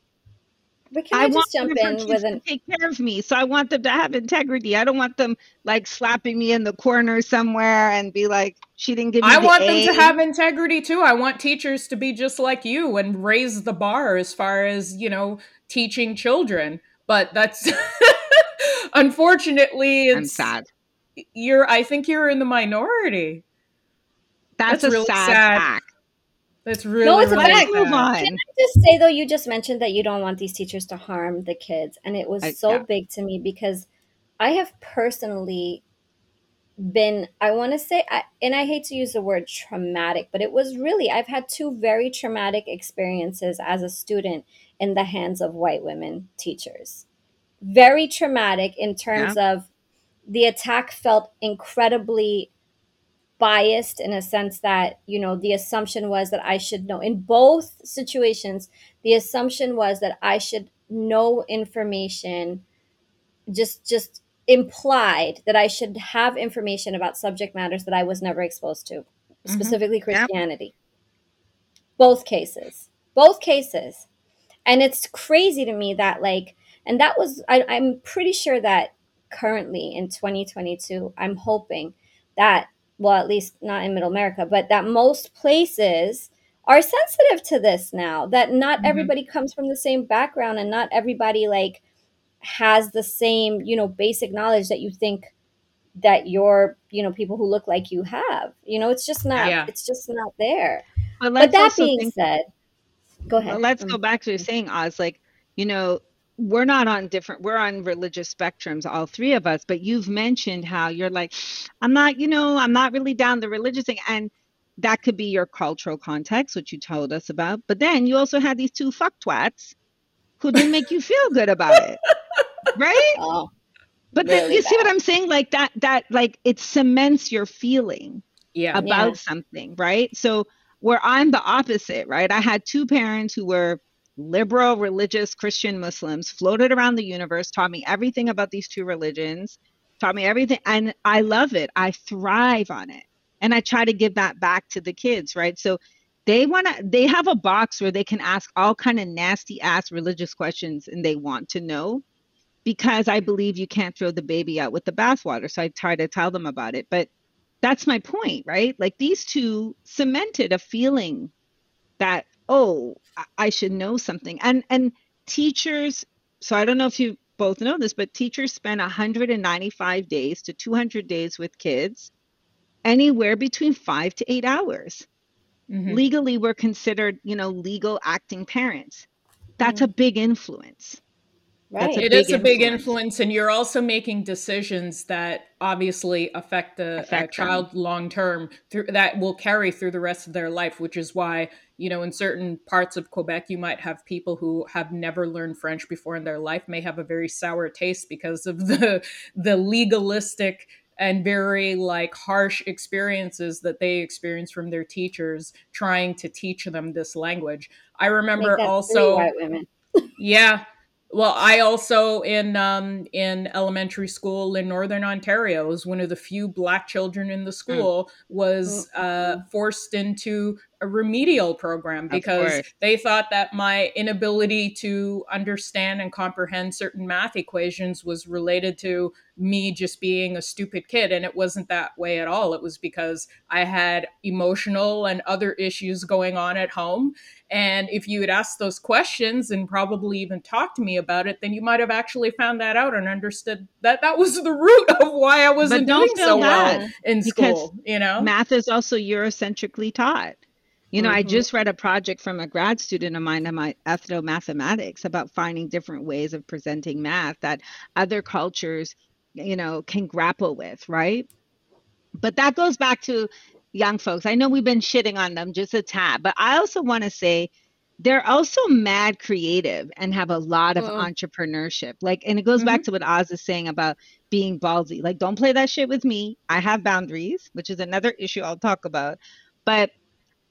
but can I, I just jump in with an take care of me? So I want them to have integrity. I don't want them like slapping me in the corner somewhere and be like, "She didn't give me." I want a. them to have integrity too. I want teachers to be just like you and raise the bar as far as you know teaching children. But that's unfortunately, it's I'm sad. You're. I think you're in the minority. That's, that's a really sad, sad fact. That's really no, it's really a fact. Move on. Can I just say though, you just mentioned that you don't want these teachers to harm the kids, and it was I, so yeah. big to me because I have personally been i want to say I, and i hate to use the word traumatic but it was really i've had two very traumatic experiences as a student in the hands of white women teachers very traumatic in terms yeah. of the attack felt incredibly biased in a sense that you know the assumption was that i should know in both situations the assumption was that i should know information just just implied that i should have information about subject matters that i was never exposed to mm-hmm. specifically christianity yep. both cases both cases and it's crazy to me that like and that was I, i'm pretty sure that currently in 2022 i'm hoping that well, at least not in middle America, but that most places are sensitive to this now, that not mm-hmm. everybody comes from the same background and not everybody like has the same, you know, basic knowledge that you think that your, you know, people who look like you have. You know, it's just not yeah. it's just not there. but, but that being think, said, go ahead. Let's go back to saying Oz. Like, you know, we're not on different we're on religious spectrums all three of us but you've mentioned how you're like i'm not you know i'm not really down the religious thing. And that could be your cultural context which you told us about. But then you also had these two fuck twats who didn't make you feel good about it. Right? Oh, but really then you bad. see what i'm saying? Like that that like it cements your feeling yeah. about yeah. something right? So where i'm the opposite right? I had two parents who were liberal religious Christian Muslims, floated around the universe, taught me everything about these two religions, taught me everything. And I love it. I thrive on it. And I try to give that back to the kids, right? So they want to they have a box where they can ask all kind of nasty ass religious questions and they want to know because I believe you can't throw the baby out with the bathwater. So I try to tell them about it. But that's my point, right? Like these two cemented a feeling that oh i should know something and and teachers so i don't know if you both know this but teachers spend 195 days to 200 days with kids anywhere between five to eight hours mm-hmm. legally we're considered you know legal acting parents that's mm-hmm. a big influence Right. It is a big influence, and you're also making decisions that obviously affect the uh, affect child long term through that will carry through the rest of their life, which is why, you know, in certain parts of Quebec, you might have people who have never learned French before in their life may have a very sour taste because of the the legalistic and very like harsh experiences that they experience from their teachers trying to teach them this language. I remember also yeah well, I also in um, in elementary school in Northern Ontario was one of the few Black children in the hmm. school mm. was uh, forced into a remedial program because they thought that my inability to understand and comprehend certain math equations was related to me just being a stupid kid and it wasn't that way at all. It was because i had emotional and other issues going on at home and if you had asked those questions and probably even talked to me about it then you might have actually found that out and understood that that was the root of why i wasn't doing so well in school you know? math is also eurocentrically taught you know, mm-hmm. I just read a project from a grad student of mine on my ethnomathematics about finding different ways of presenting math that other cultures, you know, can grapple with, right? But that goes back to young folks. I know we've been shitting on them just a tad, but I also want to say they're also mad creative and have a lot of oh. entrepreneurship. Like, and it goes mm-hmm. back to what Oz is saying about being ballsy. Like, don't play that shit with me. I have boundaries, which is another issue I'll talk about. But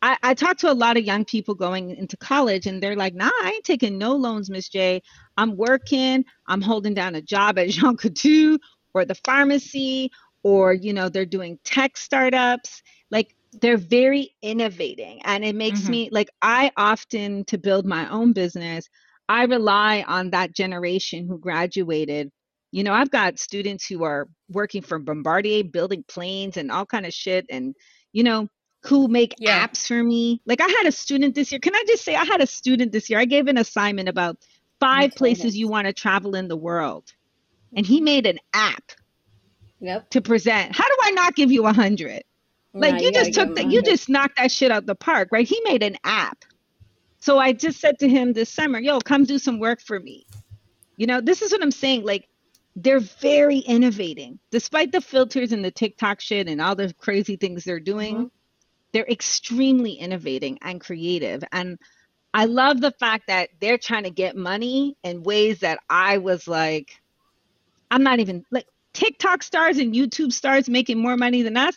I, I talk to a lot of young people going into college and they're like, nah, I ain't taking no loans, Miss J. I'm working, I'm holding down a job at Jean Coutu or the pharmacy, or you know, they're doing tech startups. Like they're very innovating. And it makes mm-hmm. me like I often to build my own business, I rely on that generation who graduated. You know, I've got students who are working for Bombardier, building planes and all kind of shit. And, you know, who make yeah. apps for me. Like I had a student this year. Can I just say I had a student this year? I gave an assignment about five places you want to travel in the world. And he made an app yep. to present. How do I not give you a hundred? Like nah, you, you just took that you just knocked that shit out the park, right? He made an app. So I just said to him this summer, yo, come do some work for me. You know, this is what I'm saying. Like they're very innovating. Despite the filters and the TikTok shit and all the crazy things they're doing, mm-hmm they're extremely innovating and creative. And I love the fact that they're trying to get money in ways that I was like, I'm not even like TikTok stars and YouTube stars making more money than us.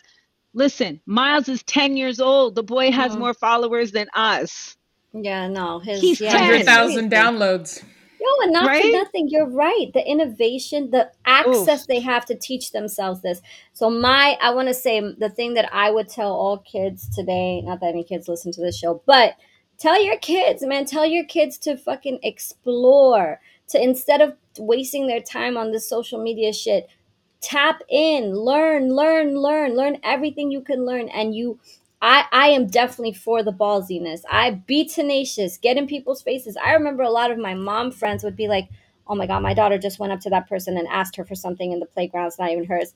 Listen, Miles is 10 years old. The boy has oh. more followers than us. Yeah, no, his he's yeah, 100,000 downloads. No, and not right? for nothing. You're right. The innovation, the access Oof. they have to teach themselves this. So my, I want to say the thing that I would tell all kids today. Not that any kids listen to this show, but tell your kids, man. Tell your kids to fucking explore. To instead of wasting their time on this social media shit, tap in, learn, learn, learn, learn everything you can learn, and you I, I am definitely for the ballsiness. I be tenacious, get in people's faces. I remember a lot of my mom friends would be like, oh my God, my daughter just went up to that person and asked her for something in the playground. It's not even hers.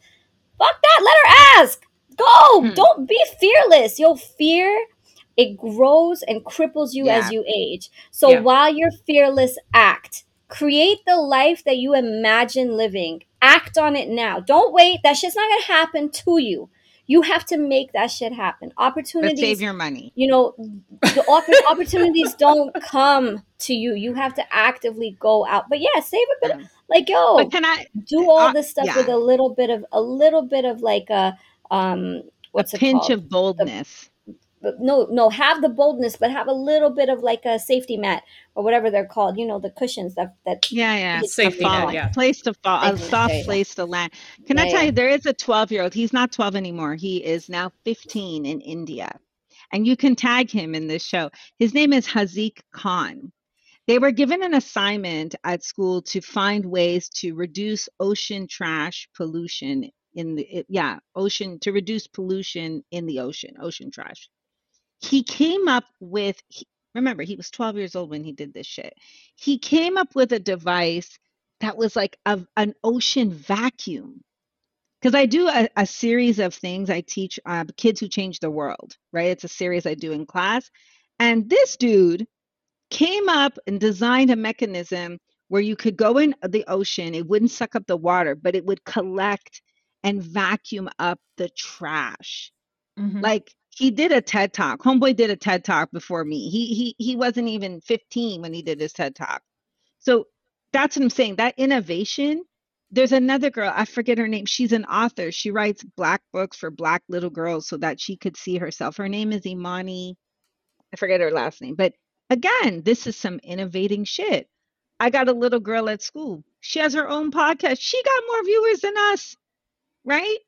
Fuck that. Let her ask. Go. Hmm. Don't be fearless. You'll fear. it grows and cripples you yeah. as you age. So yeah. while you're fearless, act. Create the life that you imagine living. Act on it now. Don't wait. That shit's not gonna happen to you. You have to make that shit happen. Opportunities. But save your money. You know, the opportunities don't come to you. You have to actively go out. But yeah, save a bit. Of, like yo, but can I do all uh, this stuff yeah. with a little bit of a little bit of like a um what's a it pinch called? of boldness. The, no, no, have the boldness, but have a little bit of like a safety mat or whatever they're called. You know, the cushions that that yeah, yeah, safety net, yeah, place to fall, a soft place to land. Can yeah, I tell yeah. you, there is a twelve year old. He's not twelve anymore. He is now fifteen in India, and you can tag him in this show. His name is Haaziq Khan. They were given an assignment at school to find ways to reduce ocean trash pollution in the yeah ocean to reduce pollution in the ocean ocean trash he came up with remember he was 12 years old when he did this shit. He came up with a device that was like a, an ocean vacuum. Because i do a, a, series of things i teach uh, kids who change the world right? It's a series i do in class. And this dude came up and designed a mechanism where you could go in the ocean it wouldn't suck up the water but it would collect and vacuum up the trash. Mm-hmm. like he did a TED talk. Homeboy did a TED talk before me. He he he wasn't even 15 when he did his TED talk. So that's what I'm saying. That innovation. There's another girl, I forget her name. She's an author. She writes black books for black little girls so that she could see herself. Her name is Imani. I forget her last name. But again, this is some innovating shit. I got a little girl at school. She has her own podcast. She got more viewers than us. Right?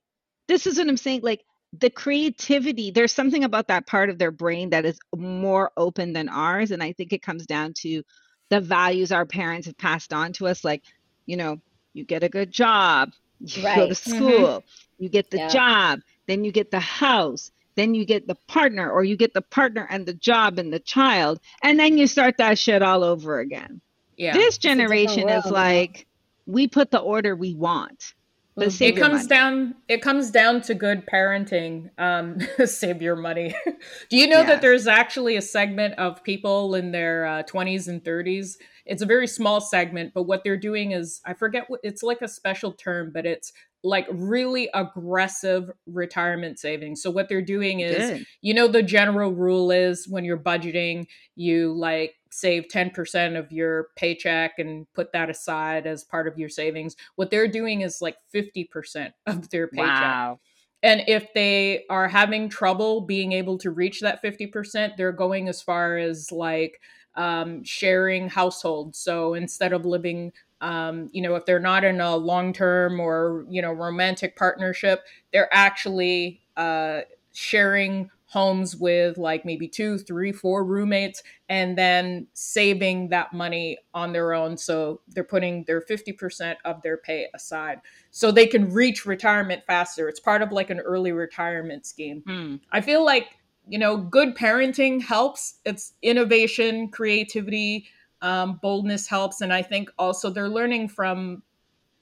This is what I'm saying. Like the creativity there's something about that part of their brain that is more open than ours and i think it comes down to the values our parents have passed on to us like you know you get a good job you right. go to mm-hmm. school mm-hmm. you get the yeah. job then you get the house then you get the partner or you get the partner and the job and the child and then you start that shit all over again yeah this generation is like we put the order we want but it comes down it comes down to good parenting um save your money do you know yeah. that there's actually a segment of people in their uh, 20s and 30s it's a very small segment but what they're doing is i forget what it's like a special term but it's like really aggressive retirement savings. So what they're doing is, Good. you know, the general rule is when you're budgeting, you like save 10% of your paycheck and put that aside as part of your savings. What they're doing is like 50% of their paycheck. Wow. And if they are having trouble being able to reach that 50%, they're going as far as like um, sharing households. So instead of living um, you know, if they're not in a long term or, you know, romantic partnership, they're actually uh, sharing homes with like maybe two, three, four roommates and then saving that money on their own. So they're putting their 50% of their pay aside so they can reach retirement faster. It's part of like an early retirement scheme. Hmm. I feel like, you know, good parenting helps. It's innovation, creativity, um, boldness helps and i think also they're learning from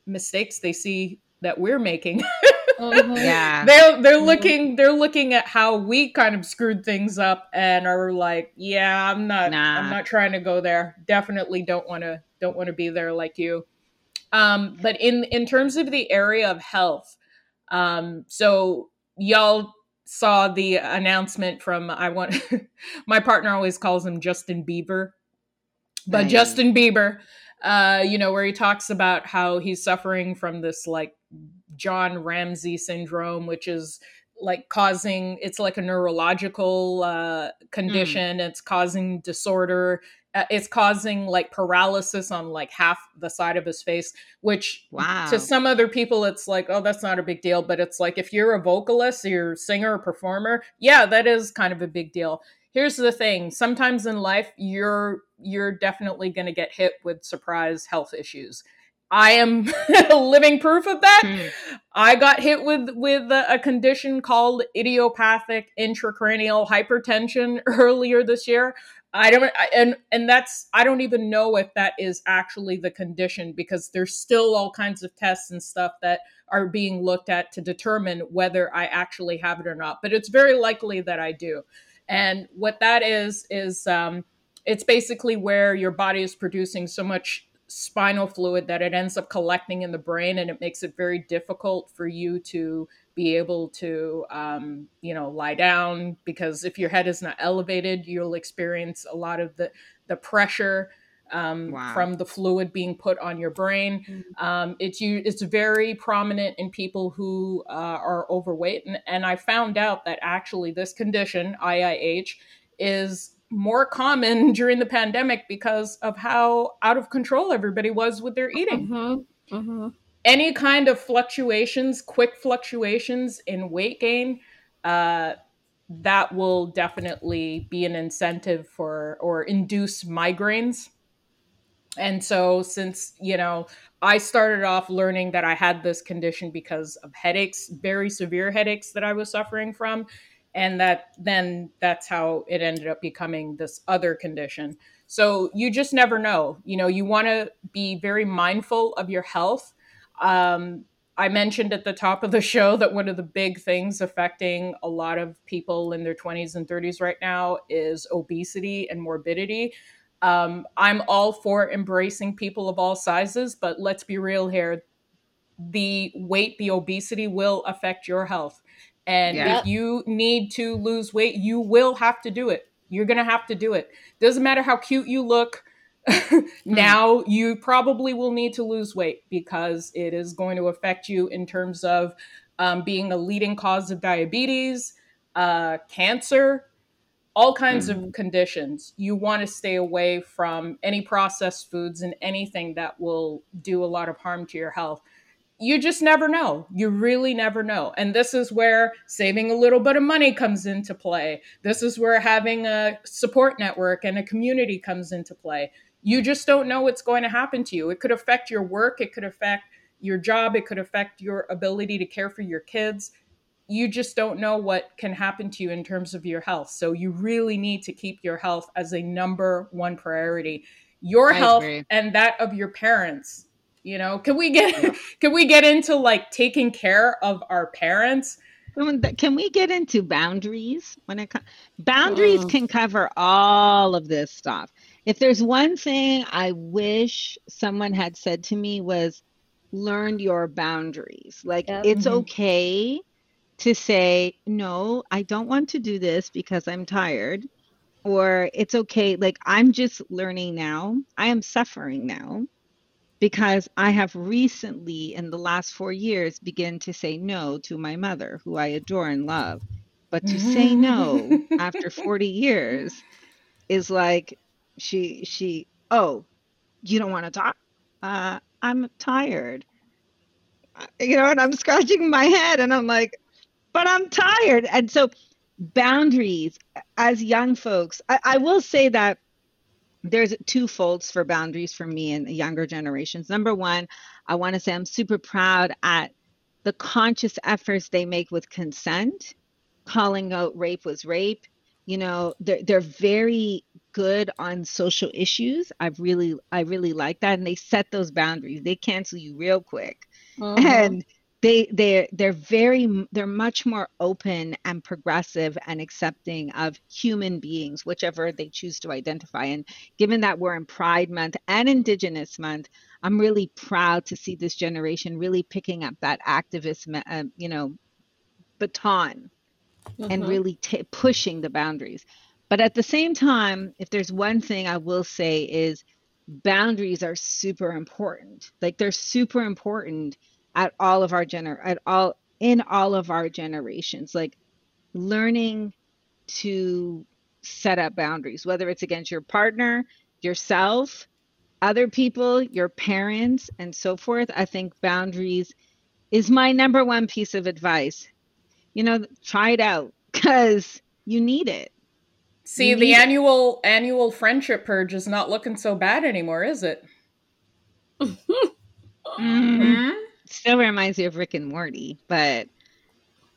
mistakes they see that we're making mm-hmm. yeah they're they're mm-hmm. looking they're looking at how we kind of screwed things up and are like yeah i'm not nah. i'm not trying to go there definitely don't want to don't want to be there like you um but in in terms of the area of health um so y'all saw the announcement from i want my partner always calls him justin bieber but nice. Justin Bieber, uh, you know, where he talks about how he's suffering from this like John Ramsey syndrome, which is like causing it's like a neurological uh, condition. Mm. It's causing disorder. Uh, it's causing like paralysis on like half the side of his face, which wow. to some other people it's like, oh, that's not a big deal. But it's like if you're a vocalist, you're a singer or performer, yeah, that is kind of a big deal here's the thing sometimes in life you're you're definitely going to get hit with surprise health issues i am living proof of that. Hmm. i got hit with with a, a condition called idiopathic intracranial hypertension earlier this year. I don't and and that's i don't even know if that is actually the condition because there's still all kinds of tests and stuff that are being looked at to determine whether i actually have it or not but it's very likely that i do. And what that is, is um, it's basically where your body is producing so much spinal fluid that it ends up collecting in the brain and it makes it very difficult for you to be able to um, you know lie down because if your head is not elevated you'll experience a lot of the the pressure um, wow. from the fluid being put on your brain. Mm-hmm. Um, it's you. It's very prominent in people who uh, are overweight, and, and I found out that actually this condition IIH is more common during the pandemic because of how out of control everybody was with their eating. Mm-hmm. Mm-hmm. Any kind of fluctuations, quick fluctuations in weight gain, uh, that will definitely be an incentive for or induce migraines. And so, since, you know, I started off learning that I had this condition because of headaches, very severe headaches that I was suffering from and that then that's how it ended up becoming this other condition. So you just never know you know you want to be very mindful of your health. Um, i mentioned at the top of the show that one of the big things affecting a lot of people in their 20s and 30s right now is obesity and morbidity. Um, i'm all for embracing people of all sizes but let's be real here. The weight the obesity will affect your health and yeah. if you need to lose weight, you will have to do it. You're going to have to do it. Doesn't matter how cute you look. now mm. you probably will need to lose weight because it is going to affect you in terms of um, being a leading cause of diabetes, uh, cancer, all kinds mm. of conditions. You want to stay away from any processed foods and anything that will do a lot of harm to your health you just never know. You really never know. And this is where saving a little bit of money comes into play. This is where having a support network and a community comes into play. You just don't know what's going to happen to you. It could affect your work, it could affect your job, it could affect your ability to care for your kids. You just don't know what can happen to you in terms of your health. So you really need to keep your health as a number one priority. Your I health agree. and that of your parents you know can we get yeah. can we get into like taking care of our parents can we get into boundaries when it comes boundaries oh. can cover all of this stuff if there's one thing i wish someone had said to me was learn your boundaries like yep. it's mm-hmm. okay to say no i don't want to do this because i'm tired or it's okay like i'm just learning now i am suffering now because I have recently, in the last four years, begun to say no to my mother, who I adore and love. But to say no after 40 years is like she she oh, you don't want to talk? Uh, I'm tired. Uh, you know, and I'm scratching my head and I'm like, but I'm tired. And so boundaries as young folks, I, I will say that there's two folds for boundaries for me and the younger generations. Number one, I want to say I'm super proud at the conscious efforts they make with consent, calling out rape was rape. You know, they're they're very good on social issues. I've really I really like that, and they set those boundaries. They cancel you real quick, mm-hmm. and they they they're very they're much more open and progressive and accepting of human beings whichever they choose to identify. And given that we're in pride month and indigenous month i'm really proud to see this generation really picking up that activist uh, you know baton mm-hmm. and really t- pushing the boundaries. But at the same time if there's one thing i will say is boundaries are super important. Like they're super important at all of our gener at all in all of our generations like learning to set up boundaries whether it's against your partner yourself other people your parents and so forth. I think boundaries is my number one piece of advice. You know try it out because you need it. See you the annual annual friendship purge is not looking so bad anymore is it? Mm-hmm still reminds me of Rick and Morty, but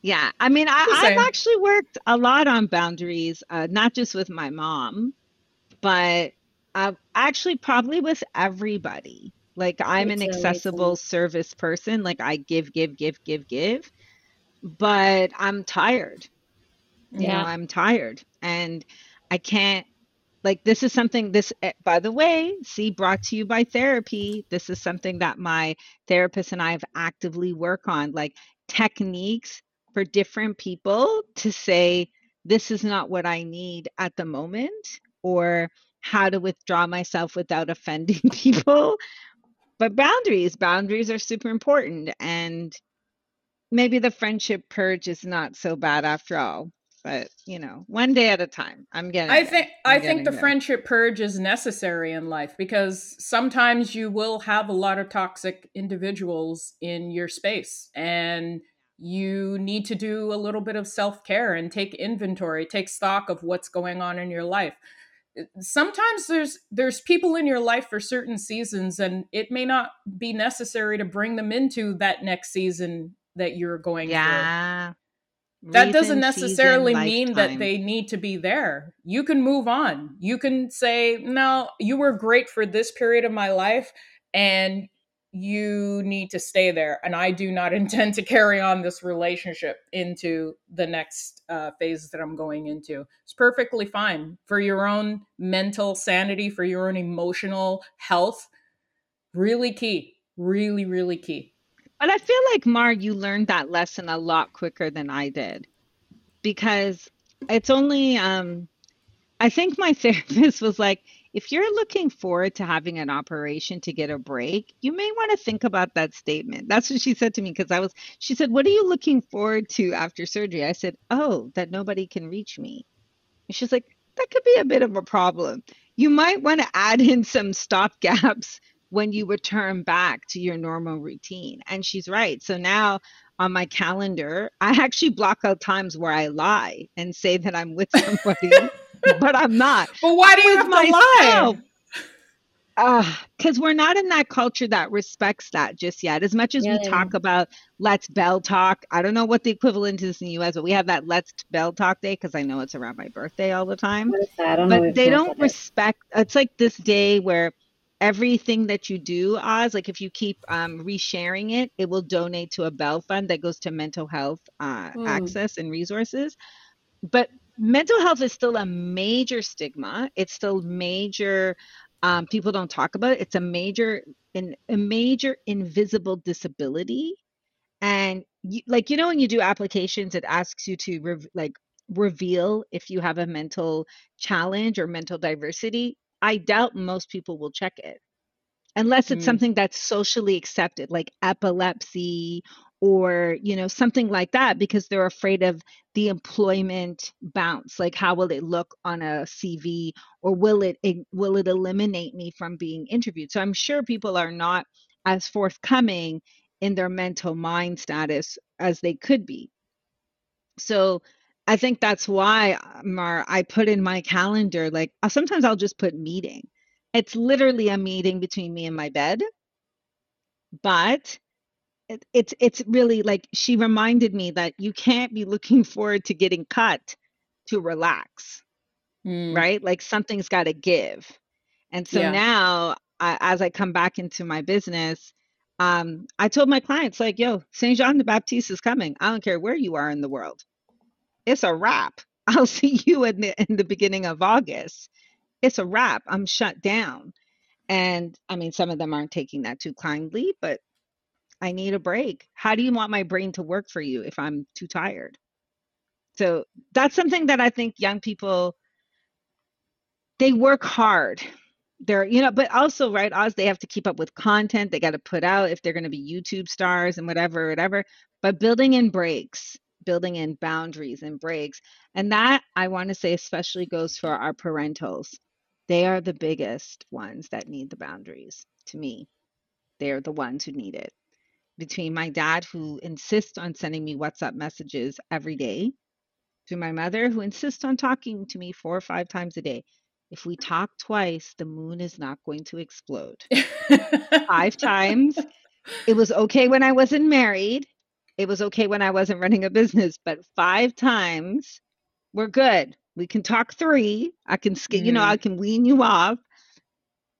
yeah, I mean, I, have actually worked a lot on boundaries, uh, not just with my mom, but uh, actually probably with everybody. Like I'm an accessible service person. Like I give, give, give, give, give, but I'm tired. You know, I'm tired and I can't like this is something this eh, by the way see brought to you by therapy. This is something that my therapist and i have actively work on like techniques for different people to say this is not what i need at the moment or how to withdraw myself without offending people. But boundaries boundaries are super important and maybe the friendship purge is not so bad after all but you know, one day at a time. I'm getting. I think I think the there. friendship purge is necessary in life because sometimes you will have a lot of toxic individuals in your space, and you need to do a little bit of self care and take inventory, take stock of what's going on in your life. Sometimes there's there's people in your life for certain seasons, and it may not be necessary to bring them into that next season that you're going yeah. through that doesn't necessarily mean that they need to be there. You can move on. You can say, no, you were great for this period of my life and you need to stay there. And I do not intend to carry on this relationship into the next uh, phase that I'm going into. It's perfectly fine for your own mental sanity, for your own emotional health. Really key. Really, really key. But I feel like Mar, you learned that lesson a lot quicker than I did. Because it's only um I think my therapist was like, if you're looking forward to having an operation to get a break, you may want to think about that statement. That's what she said to me because I was she said, "What are you looking forward to after surgery?" I said, "Oh, that nobody can reach me." And she's like, "That could be a bit of a problem. You might want to add in some stop gaps when you return back to your normal routine. And she's right. So now on my calendar, I actually block out times where I lie and say that I'm with somebody, but I'm not. But why do you have myself. to lie? because uh, we're not in that culture that respects that just yet. As much as yeah, we talk about let's bell talk, I don't know what the equivalent is in the US, but we have that let's bell talk day because I know it's around my birthday all the time. But they don't respect. It's like this day where everything that you do, Oz, like if you keep um, resharing it, it will donate to a Bell Fund that goes to mental health uh, mm. access and resources. But mental health is still a major stigma. It's still major. Um, people don't talk about it. It's a major, in, a major invisible disability. And you, like you know, when you do applications, it asks you to rev- like reveal if you have a mental challenge or mental diversity I doubt most people will check it unless it's mm. something that's socially accepted, like epilepsy or you know something like that because they're afraid of the employment bounce like how will it look on a cv or will it, it will it eliminate me from being interviewed so i'm sure people are not as forthcoming in their mental mind status as they could be so I think that's why, Mar, I put in my calendar, like uh, sometimes I'll just put meeting. It's literally a meeting between me and my bed. But it, it's it's really like she reminded me that you can't be looking forward to getting cut to relax, mm. right? Like something's got to give. And so yeah. now, I, as I come back into my business, um, I told my clients, like, yo, Saint Jean the Baptiste is coming. I don't care where you are in the world it's a wrap. I'll see you in the in the beginning of August. It's a wrap. I'm shut down. And I mean, some of them aren't taking that too kindly, but I need a break. How do you want my brain to work for you if I'm too tired? So that's something that I think young people they work hard. They're, you know, but also, right, Oz, they have to keep up with content they got to put out if they're going to be YouTube stars and whatever, whatever. But building in breaks building in boundaries and breaks. And that I want to say especially goes for our parentals. They are the biggest ones that need the boundaries to me. They're the ones who need it. Between my dad, who insists on sending me WhatsApp messages every day, to my mother, who insists on talking to me four or five times a day. If we talk twice, the moon is not going to explode. five times. It was okay when I wasn't married it was okay when I wasn't running a business, but five times we're good. We can talk three. I can, mm-hmm. you know, I mm-hmm. can wean you off.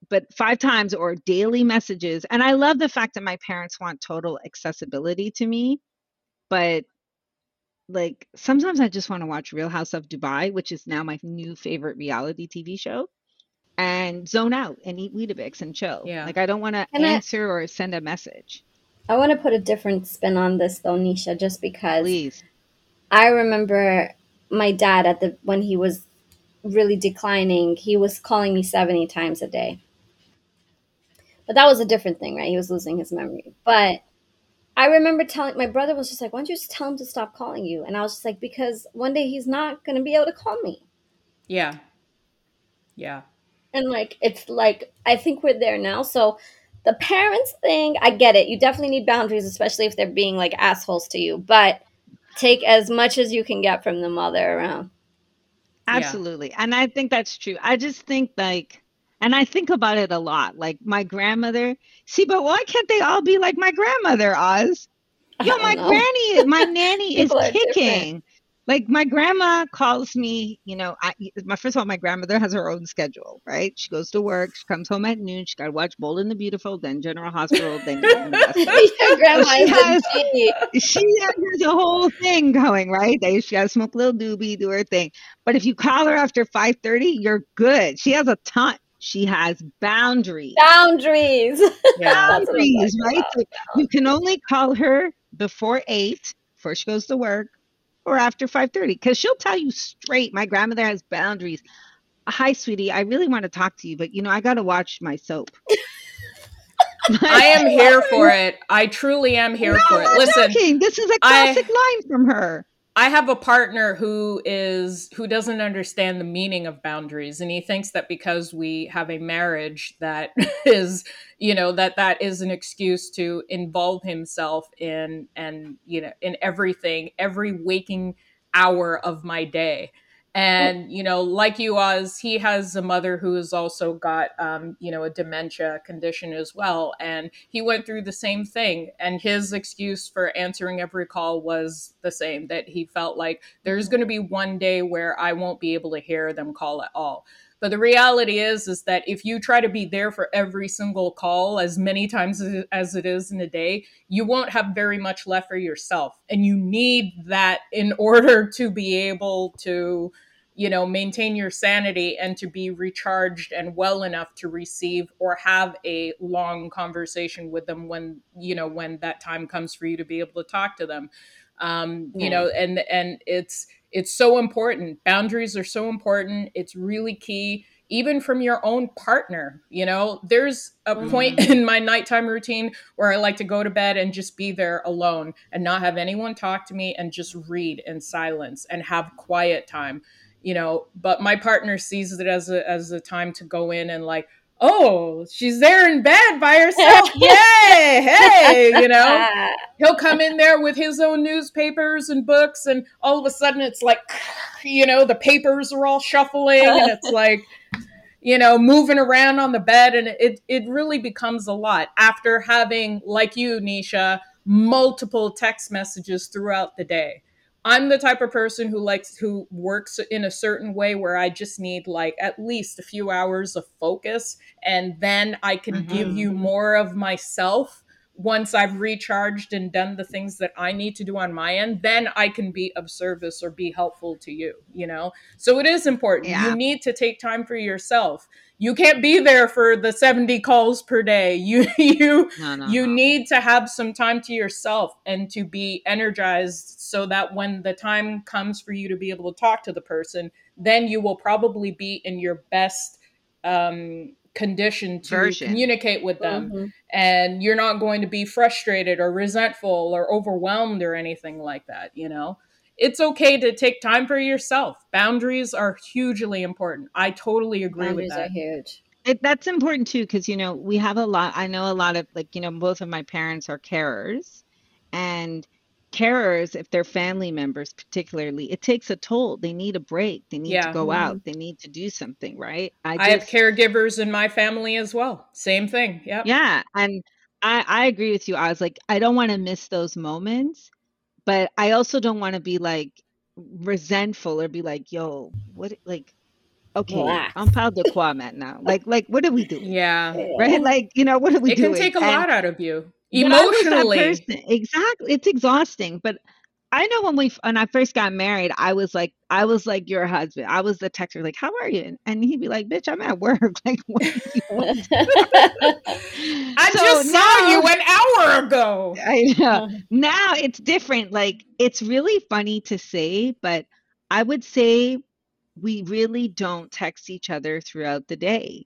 But five times or daily messages. And I love the fact that my parents want total accessibility to me. But like sometimes I just want to watch Real Housewives of Dubai, which is now my new favorite reality TV show, and zone out and eat Weetabix and chill. Yeah. Like I don't want to answer I, or send a message. I want to put a different spin on this though, Nisha, just because Please. I remember my dad at the when he was really declining, he was calling me 70 times a day. But that was a different thing, right? He was losing his memory. But I remember telling my brother was just like, "Why don't you just tell him to stop calling you?" And I was just like, "Because one day he's not going to be able to call me." Yeah. Yeah. And like it's like I think we're there now. So the parents thing, I get it. You definitely need boundaries, especially if they're being like assholes to you. But take as much as you can get from the mother around. Absolutely. Yeah. And I think that's true. I just think like and I think about it a lot. Like my grandmother, see, but why can't they all be like my grandmother, Oz? Yo, my know. granny, my nanny is kicking. Like my grandma calls me, you know, I, my first of all, my grandmother has her own schedule, right? She goes to work, she comes home at noon, she got to watch Bold and the Beautiful, then General Hospital, then grandma she has, she has a whole thing going, right? They, she has to smoke a little doobie, do her thing. But if you call her after five thirty, you're good. She has a ton she has boundaries. Boundaries. boundaries, right? So you can only call her before eight, before she goes to work, or after 5:30. Because she'll tell you straight, my grandmother has boundaries. Hi, sweetie. I really want to talk to you, but you know, I gotta watch my soap. I am here for it. I truly am here no, for it. Listen, joking. this is a classic I, line from her. I have a partner who is who doesn't understand the meaning of boundaries and he thinks that because we have a marriage that is you know that that is an excuse to involve himself in and you know in everything every waking hour of my day and you know like you was he has a mother who has also got um, you know a dementia condition as well. And he went through the same thing. And his excuse for answering every call was the same that he felt like there's going to be one day where i won't be able to hear them call at all. But the reality is is that if you try to be there for every single call as many times as it is in a day you won't have very much left for yourself. And you need that in order to be able to you know maintain your sanity and to be recharged and well enough to receive or have a long conversation with them when you know when that time comes for you to be able to talk to them. Um you know and and it's it's so important. Boundaries are so important. It's really key even from your own partner you know? There's a mm-hmm. point in my nighttime routine where i like to go to bed and just be there alone and not have anyone talk to me and just read in silence and have quiet time you know but my partner sees it as a as a time to go in and like oh she's there in bed by herself. Yay hey you know? He'll come in there with his own newspapers and books and all of a sudden it's like you know the papers are all shuffling and it's like you know moving around on the bed and it it really becomes a lot after having like you nisha multiple text messages throughout the day I'm the type of person who likes who works in a certain way where I just need like at least a few hours of focus and then I can mm-hmm. give you more of myself once I've recharged and done the things that I need to do on my end, then I can be of service or be helpful to you, you know? So it is important. Yeah. You need to take time for yourself you can't be there for the 70 calls per day you you no, no, you no. need to have some time to yourself and to be energized so that when the time comes for you to be able to talk to the person then you will probably be in your best um, condition to Version. communicate with them mm-hmm. and you're not going to be frustrated or resentful or overwhelmed or anything like that you know it's okay to take time for yourself. Boundaries are hugely important. I totally agree Boundaries with that. Are huge. It, that's important too because you know we have a lot i know a lot of like you know both of my parents are carers and carers if they're family members particularly it takes a toll they need a break they need yeah. to go mm-hmm. out they need to do something right i, just, I have caregivers in my family as well same thing yeah yeah and i i agree with you i was like i don't want to miss those moments but I also don't want to be like resentful or be like, yo, what like okay, Relax. I'm proud de quoi now. Like like what are we doing? Yeah. Right? Like, you know, what are we it doing? It can take a and, lot out of you. Emotionally. Exactly. It's exhausting. But I know when we when I first got married, I was like I was like your husband. I was the texter, like, "How are you?" And he'd be like, "Bitch, I'm at work." Like, what I so just now, saw you an hour ago. I know. Uh-huh. now it's different. Like, it's really funny to say, but I would say we really don't text each other throughout the day.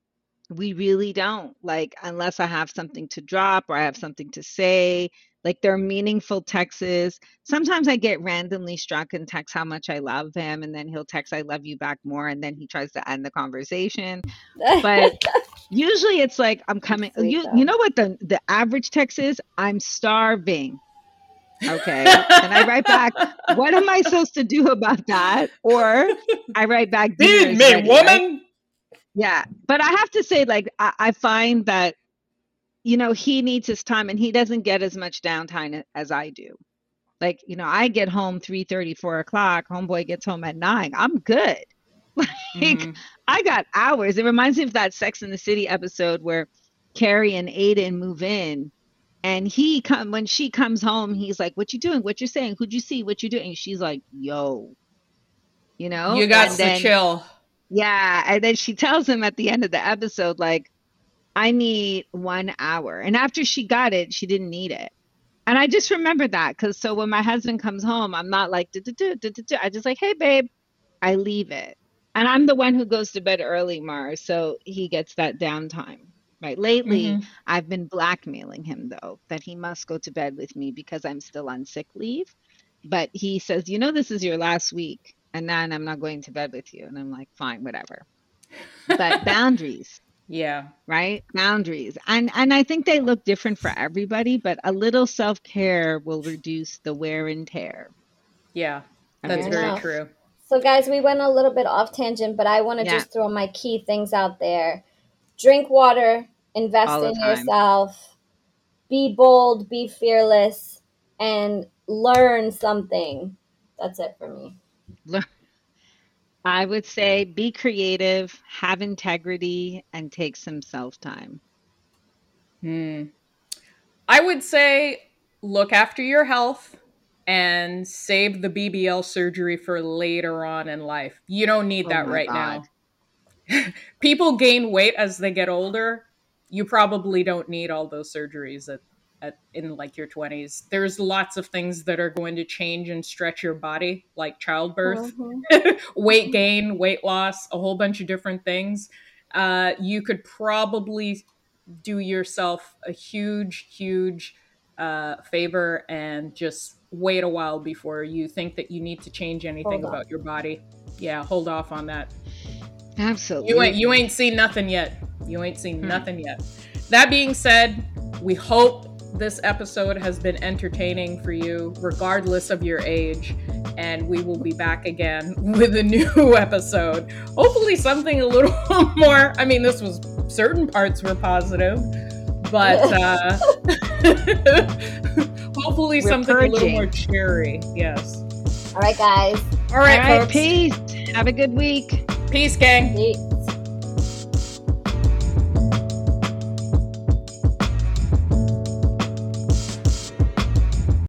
We really don't. Like, unless I have something to drop or I have something to say, like they're meaningful texts. Sometimes I get randomly struck and text how much I love him, and then he'll text I love you back more, and then he tries to end the conversation. But usually it's like I'm coming. You you know what the the average text is? I'm starving. Okay. and I write back, what am I supposed to do about that? Or I write back, feed me, ready, woman. Right? Yeah. But I have to say, like, I, I find that you know, he needs his time and he doesn't get as much downtime as I do. Like, you know, I get home 3 30, 4 o'clock. Homeboy gets home at 9. I'm good. like, mm-hmm. I got hours. It reminds me of that Sex and the City episode where Carrie and Aidan move in. And he come when she comes home, he's like, What you doing? What you saying? Who'd you see? What you doing? she's like, Yo. You know? You got to chill. Yeah. And then she tells him at the end of the episode, like, I need one hour. And after she got it, she didn't need it. And I just remember that because so when my husband comes home, I'm not like, I just like, hey, babe, I leave it. And I'm the one who goes to bed early, Mars. So he gets that downtime. Right. Lately, mm-hmm. I've been blackmailing him, though, that he must go to bed with me because I'm still on sick leave. But he says, you know, this is your last week. And then I'm not going to bed with you. And I'm like, fine, whatever. But boundaries yeah. Right? Boundaries. And and I think they look different for everybody, but a little self-care will reduce the wear and tear. Yeah. That's very true. So guys, we went a little bit off tangent, but I want to yeah. just throw my key things out there. Drink water, invest in yourself, be bold, be fearless, and learn something. That's it for me. I would say be creative, have integrity, and take some self time. Hmm. I would say look after your health and save the BBL surgery for later on in life. You don't need oh that right God. now. People gain weight as they get older. You probably don't need all those surgeries at at, in like your 20s there's lots of things that are going to change and stretch your body like childbirth mm-hmm. weight gain weight loss a whole bunch of different things. Uh, you could probably do yourself a huge huge uh, favor and just wait a while before you think that you need to change anything about your body. Yeah hold off on that. Absolutely. you ain't you ain't seen nothing yet. You ain't seen hmm. nothing yet. That being said we hope this episode has been entertaining for you, regardless of your age. And we will be back again with a new episode. Hopefully, something a little more. I mean, this was certain parts were positive, but uh, hopefully, We're something purging. a little more cheery. Yes. All right, guys. All right, All right peace. Have a good week. Peace, gang. Peace.